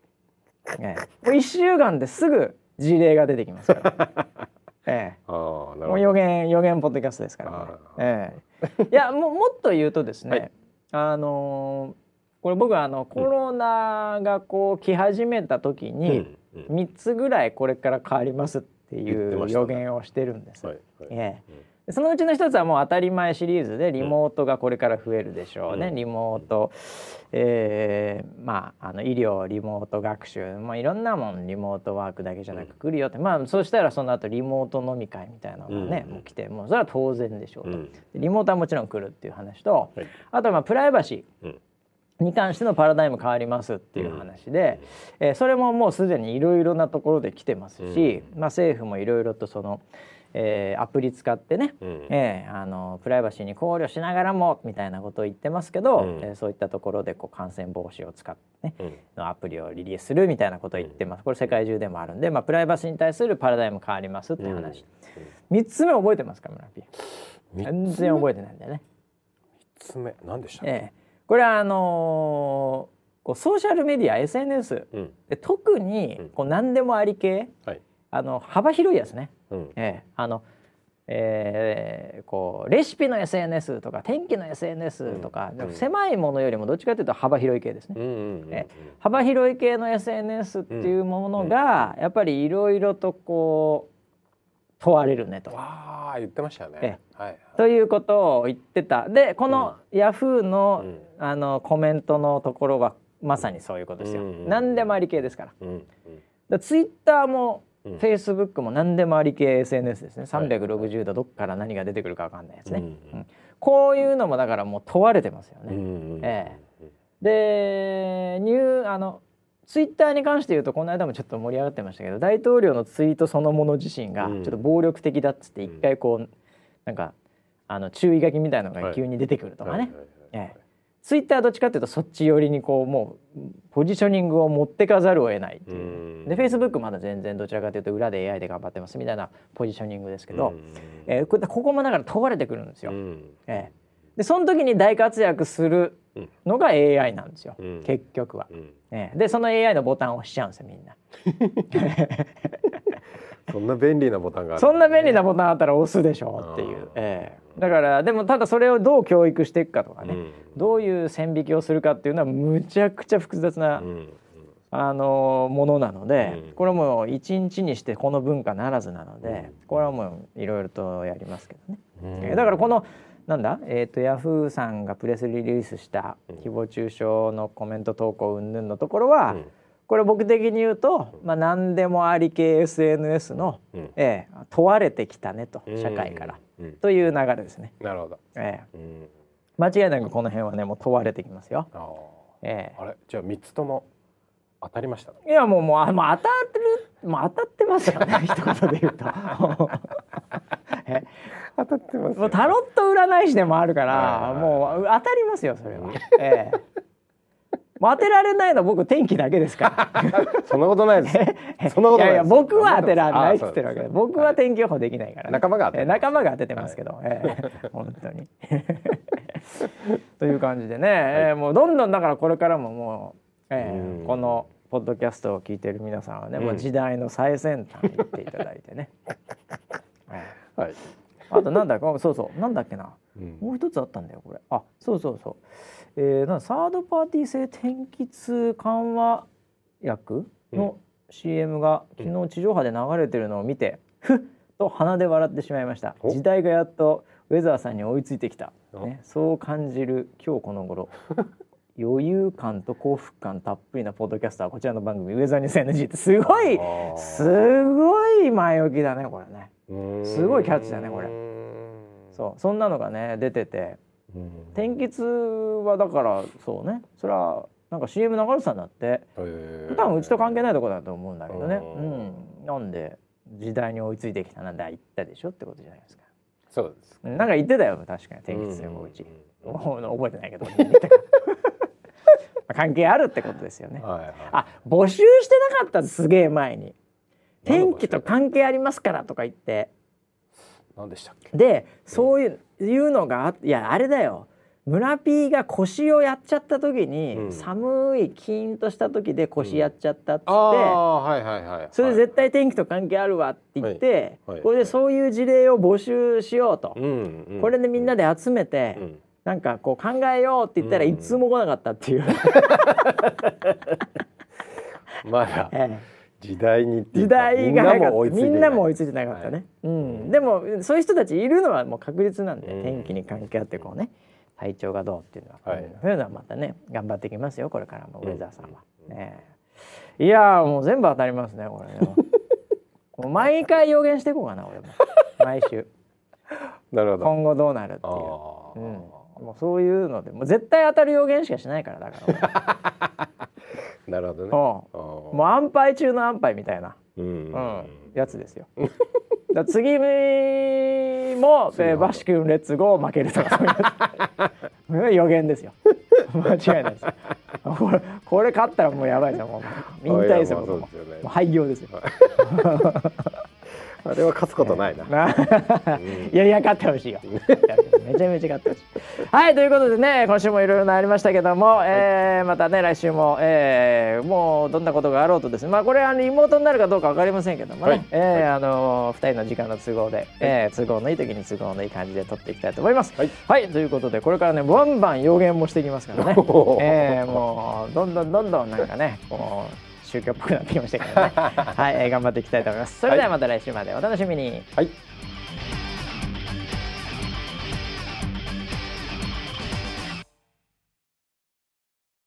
Speaker 1: えー、もう1週間ですぐ事例が出てきますから。ええ、あもう予言予言ポッドキャストですからね。ええ、いやももっと言うとですね、はい、あのー、これ僕はあのコロナがこう来始めた時に3つぐらいこれから変わりますっていう予言をしてるんです。はいはい、ええそのうちの一つはもう当たり前シリーズでリモートがこれから増えるでしょうね、うん、リモート、えー、まああの医療リモート学習もういろんなもんリモートワークだけじゃなく来るよって、まあそうしたらその後リモート飲み会みたいなのがね、うん、もう来てもうそれは当然でしょうと、うん、リモートはもちろん来るっていう話と、はい、あとはまあプライバシー、に関してのパラダイム変わりますっていう話で、うん、えー、それももうすでにいろいろなところで来てますし、まあ、政府もいろいろとそのえー、アプリ使ってね、うん、えー、あのプライバシーに考慮しながらもみたいなことを言ってますけど、うん、えー、そういったところでこう感染防止を使ってね、うん、のアプリをリリースするみたいなことを言ってます。これ世界中でもあるんで、まあ、プライバシーに対するパラダイム変わりますって話、うん、3つ目覚えてますか村ピ全然覚えてないんだよね。
Speaker 2: 3つ目？何でした、
Speaker 1: えー、これはあのー、こうソーシャルメディア SNS、で特にこう何でもあり系、はい、あの幅広いやつね、うん、えー、あのえー、こうレシピの SNS とか天気の SNS とか、うん、狭いものよりもどっちかというと幅広い系ですね、え幅広い系の SNS っていうものが、やっぱりいろいろとこう問われるねと。
Speaker 2: あ言ってましたね、
Speaker 1: はい、ということを言ってた。でこのヤフーの,、あのコメントのところはまさにそういうことですよ。何でもあり系ですから。うんうん、ツイッターもフェイスブックも何でもあり系 SNS ですね。360度どっから何が出てくるか分かんないやつね、うんうん、こういうのもだからもう問われてますよね。うんうん、ええ、でニューあのツイッターに関して言うとこの間もちょっと盛り上がってましたけど大統領のツイートそのもの自身がちょっと暴力的だっつって一回こうなんかあの注意書きみたいなのが急に出てくるとかね。ええ。ツイッターどっちかっていうとそっち寄りにこうもうポジショニングを持ってかざるを得ないっていう。でフェイスブックまだ全然どちらかというと裏で AI で頑張ってますみたいなポジショニングですけど、えー、ここもだから問われてくるんですよ。えー、でその時に大活躍するのが AI なんですよ、結局は。えー、でその AI のボタンを押しちゃうんですよみんな。
Speaker 2: そんな便利なボタンが
Speaker 1: ね、そんな便利なボタンあったら押すでしょうっていう。えーだからでもただそれをどう教育していくかとかね、うん、どういう線引きをするかっていうのはむちゃくちゃ複雑な、うん、あのものなので、うん、これはもう一日にしてこの文化ならずなので、これはもういろいろとやりますけどね。だからこのなんだ？えっ、とヤフーさんがプレスリリースした誹謗中傷のコメント投稿云々のところは、
Speaker 2: うん。
Speaker 1: これ僕的に言うと、まあ何でもあり系 SNS の、
Speaker 2: うん。
Speaker 1: ええ問われてきたねと社会から、
Speaker 2: うん。うん。
Speaker 1: という流れですね。
Speaker 2: なるほど。
Speaker 1: ええ。
Speaker 2: うん。
Speaker 1: 間違いなくこの辺はねもう問われてきますよ。
Speaker 2: あー。
Speaker 1: え
Speaker 2: あれ？じゃあ三つとも当たりましたね。
Speaker 1: えいやもうもうあもう当たってるもう当たってますよね 一言で言うと。え
Speaker 2: 当たってます
Speaker 1: もうタロット占い師でもあるから、もう当たりますよそれは。ええ。当てられないのは僕天気だけですから。
Speaker 2: そんなことないです。そんなことないです。
Speaker 1: いやいや僕は当てられないっつってるわけで。僕は天気予報できないから、ね、
Speaker 2: 仲間が
Speaker 1: 仲間が当ててますけど、ええ。本当に。という感じでね、ええもうどんどんだからこれからももう、ええ
Speaker 2: うん。
Speaker 1: このポッドキャストを聞いてる皆さんはね、
Speaker 2: うん。
Speaker 1: もう時代の最先端に行っていただいてね、ええ。
Speaker 2: はい。
Speaker 1: あとなんだかそうそうなんだっけな。
Speaker 2: うん。
Speaker 1: もう一つあったんだよこれ。あそうそうそう。えー、なんサードパーティー製天気痛緩和薬の CM が昨日地上波で流れてるのを見て、ふっと鼻で笑ってしまいました。
Speaker 2: お。
Speaker 1: 時代がやっとウェザーさんに追いついてきた、
Speaker 2: お。
Speaker 1: ね、そう感じる今日この頃。余裕感と幸福感たっぷりなポッドキャスターこちらの番組「ウェザーニュース NG」って。すごいすごい前置きだねこれねすごいキャッチだねこれ。
Speaker 2: う
Speaker 1: そうそんなのがね出てて。天気痛はだからそうね。それはなんか CM 流れてたんだって。
Speaker 2: へー。
Speaker 1: 多分うちと関係ないところだと思うんだけどね。
Speaker 2: う
Speaker 1: うん。なんで時代に追いついてきたなんだ言ったでしょってことじゃないですか。
Speaker 2: そうです。
Speaker 1: うんなんか言ってたよ確かに天気痛もうち。
Speaker 2: うん
Speaker 1: 覚えてないけど 関係あるってことですよね。
Speaker 2: はいはい。
Speaker 1: あ募集してなかったすげえ前に天気と関係ありますからとか言って。
Speaker 2: 何でしたっけ？
Speaker 1: でそういう,、いうのがあいやあれだよ。村 P が腰をやっちゃった時に、
Speaker 2: うん。
Speaker 1: 寒いキーンとした時で腰やっちゃったっつって、
Speaker 2: ああはいはいはい。
Speaker 1: それで絶対天気と関係あるわって言って、
Speaker 2: はい。はい。
Speaker 1: これでそういう事例を募集しようと、
Speaker 2: うんうん。
Speaker 1: これでみんなで集めて、
Speaker 2: うん。
Speaker 1: なんかこう考えようって言ったら
Speaker 2: うん。
Speaker 1: いつも来なかったっていう、
Speaker 2: まだ。
Speaker 1: ええ
Speaker 2: 時代に
Speaker 1: 時
Speaker 2: か
Speaker 1: 代が早かった。みんなも追い
Speaker 2: つ
Speaker 1: ついてなかったね、
Speaker 2: はい。
Speaker 1: うん、でもそういう人たちいるのはもう確実なんで、
Speaker 2: うん。
Speaker 1: 天気に関係あってこうね体調がどうっていうのは、
Speaker 2: はい
Speaker 1: うんそういうのはまたね頑張ってきますよこれからもウェザーさんは、
Speaker 2: うん。
Speaker 1: ねえ。いやーもう全部当たりますねこれね。もう毎回予言していこうかな俺も。毎週。
Speaker 2: なるほど。
Speaker 1: 今後どうなるっていう、
Speaker 2: あ
Speaker 1: うん、
Speaker 2: あ。
Speaker 1: もうそういうのでもう絶対当たる予言しかしないからだから
Speaker 2: なるほどね。
Speaker 1: もう安牌中の安牌みたいな
Speaker 2: うん
Speaker 1: うん、やつですよ。だ次も、えー、バシ君レッツゴー負けるとかそういうやつ予言ですよ。間違いないですよ。これこれ勝ったらもうやばいですよ。もう 引退ですよ。も
Speaker 2: う
Speaker 1: 廃業ですよ。
Speaker 2: あれは勝つことないな。
Speaker 1: ないやいや勝ってほしいよ。めちゃめちゃ勝ってほしい。はいということでね今週もいろいろなりましたけども、えーまたね来週も、えーもうどんなことがあろうとです。ねまあこれあのリモートになるかどうかわかりませんけどもね、
Speaker 2: はい。
Speaker 1: えーあの二人の時間の都合で、えー都合のいい時に都合のいい感じで撮っていきたいと思います。
Speaker 2: はい。
Speaker 1: ということでこれからねバンバン予言もしていきますからね。えーもうどんどんどんどんなんかねこう宗教っぽくなってきましたけどね はい、えー頑張っていきたいと思います。それではまた来週までお楽しみに。
Speaker 2: はい。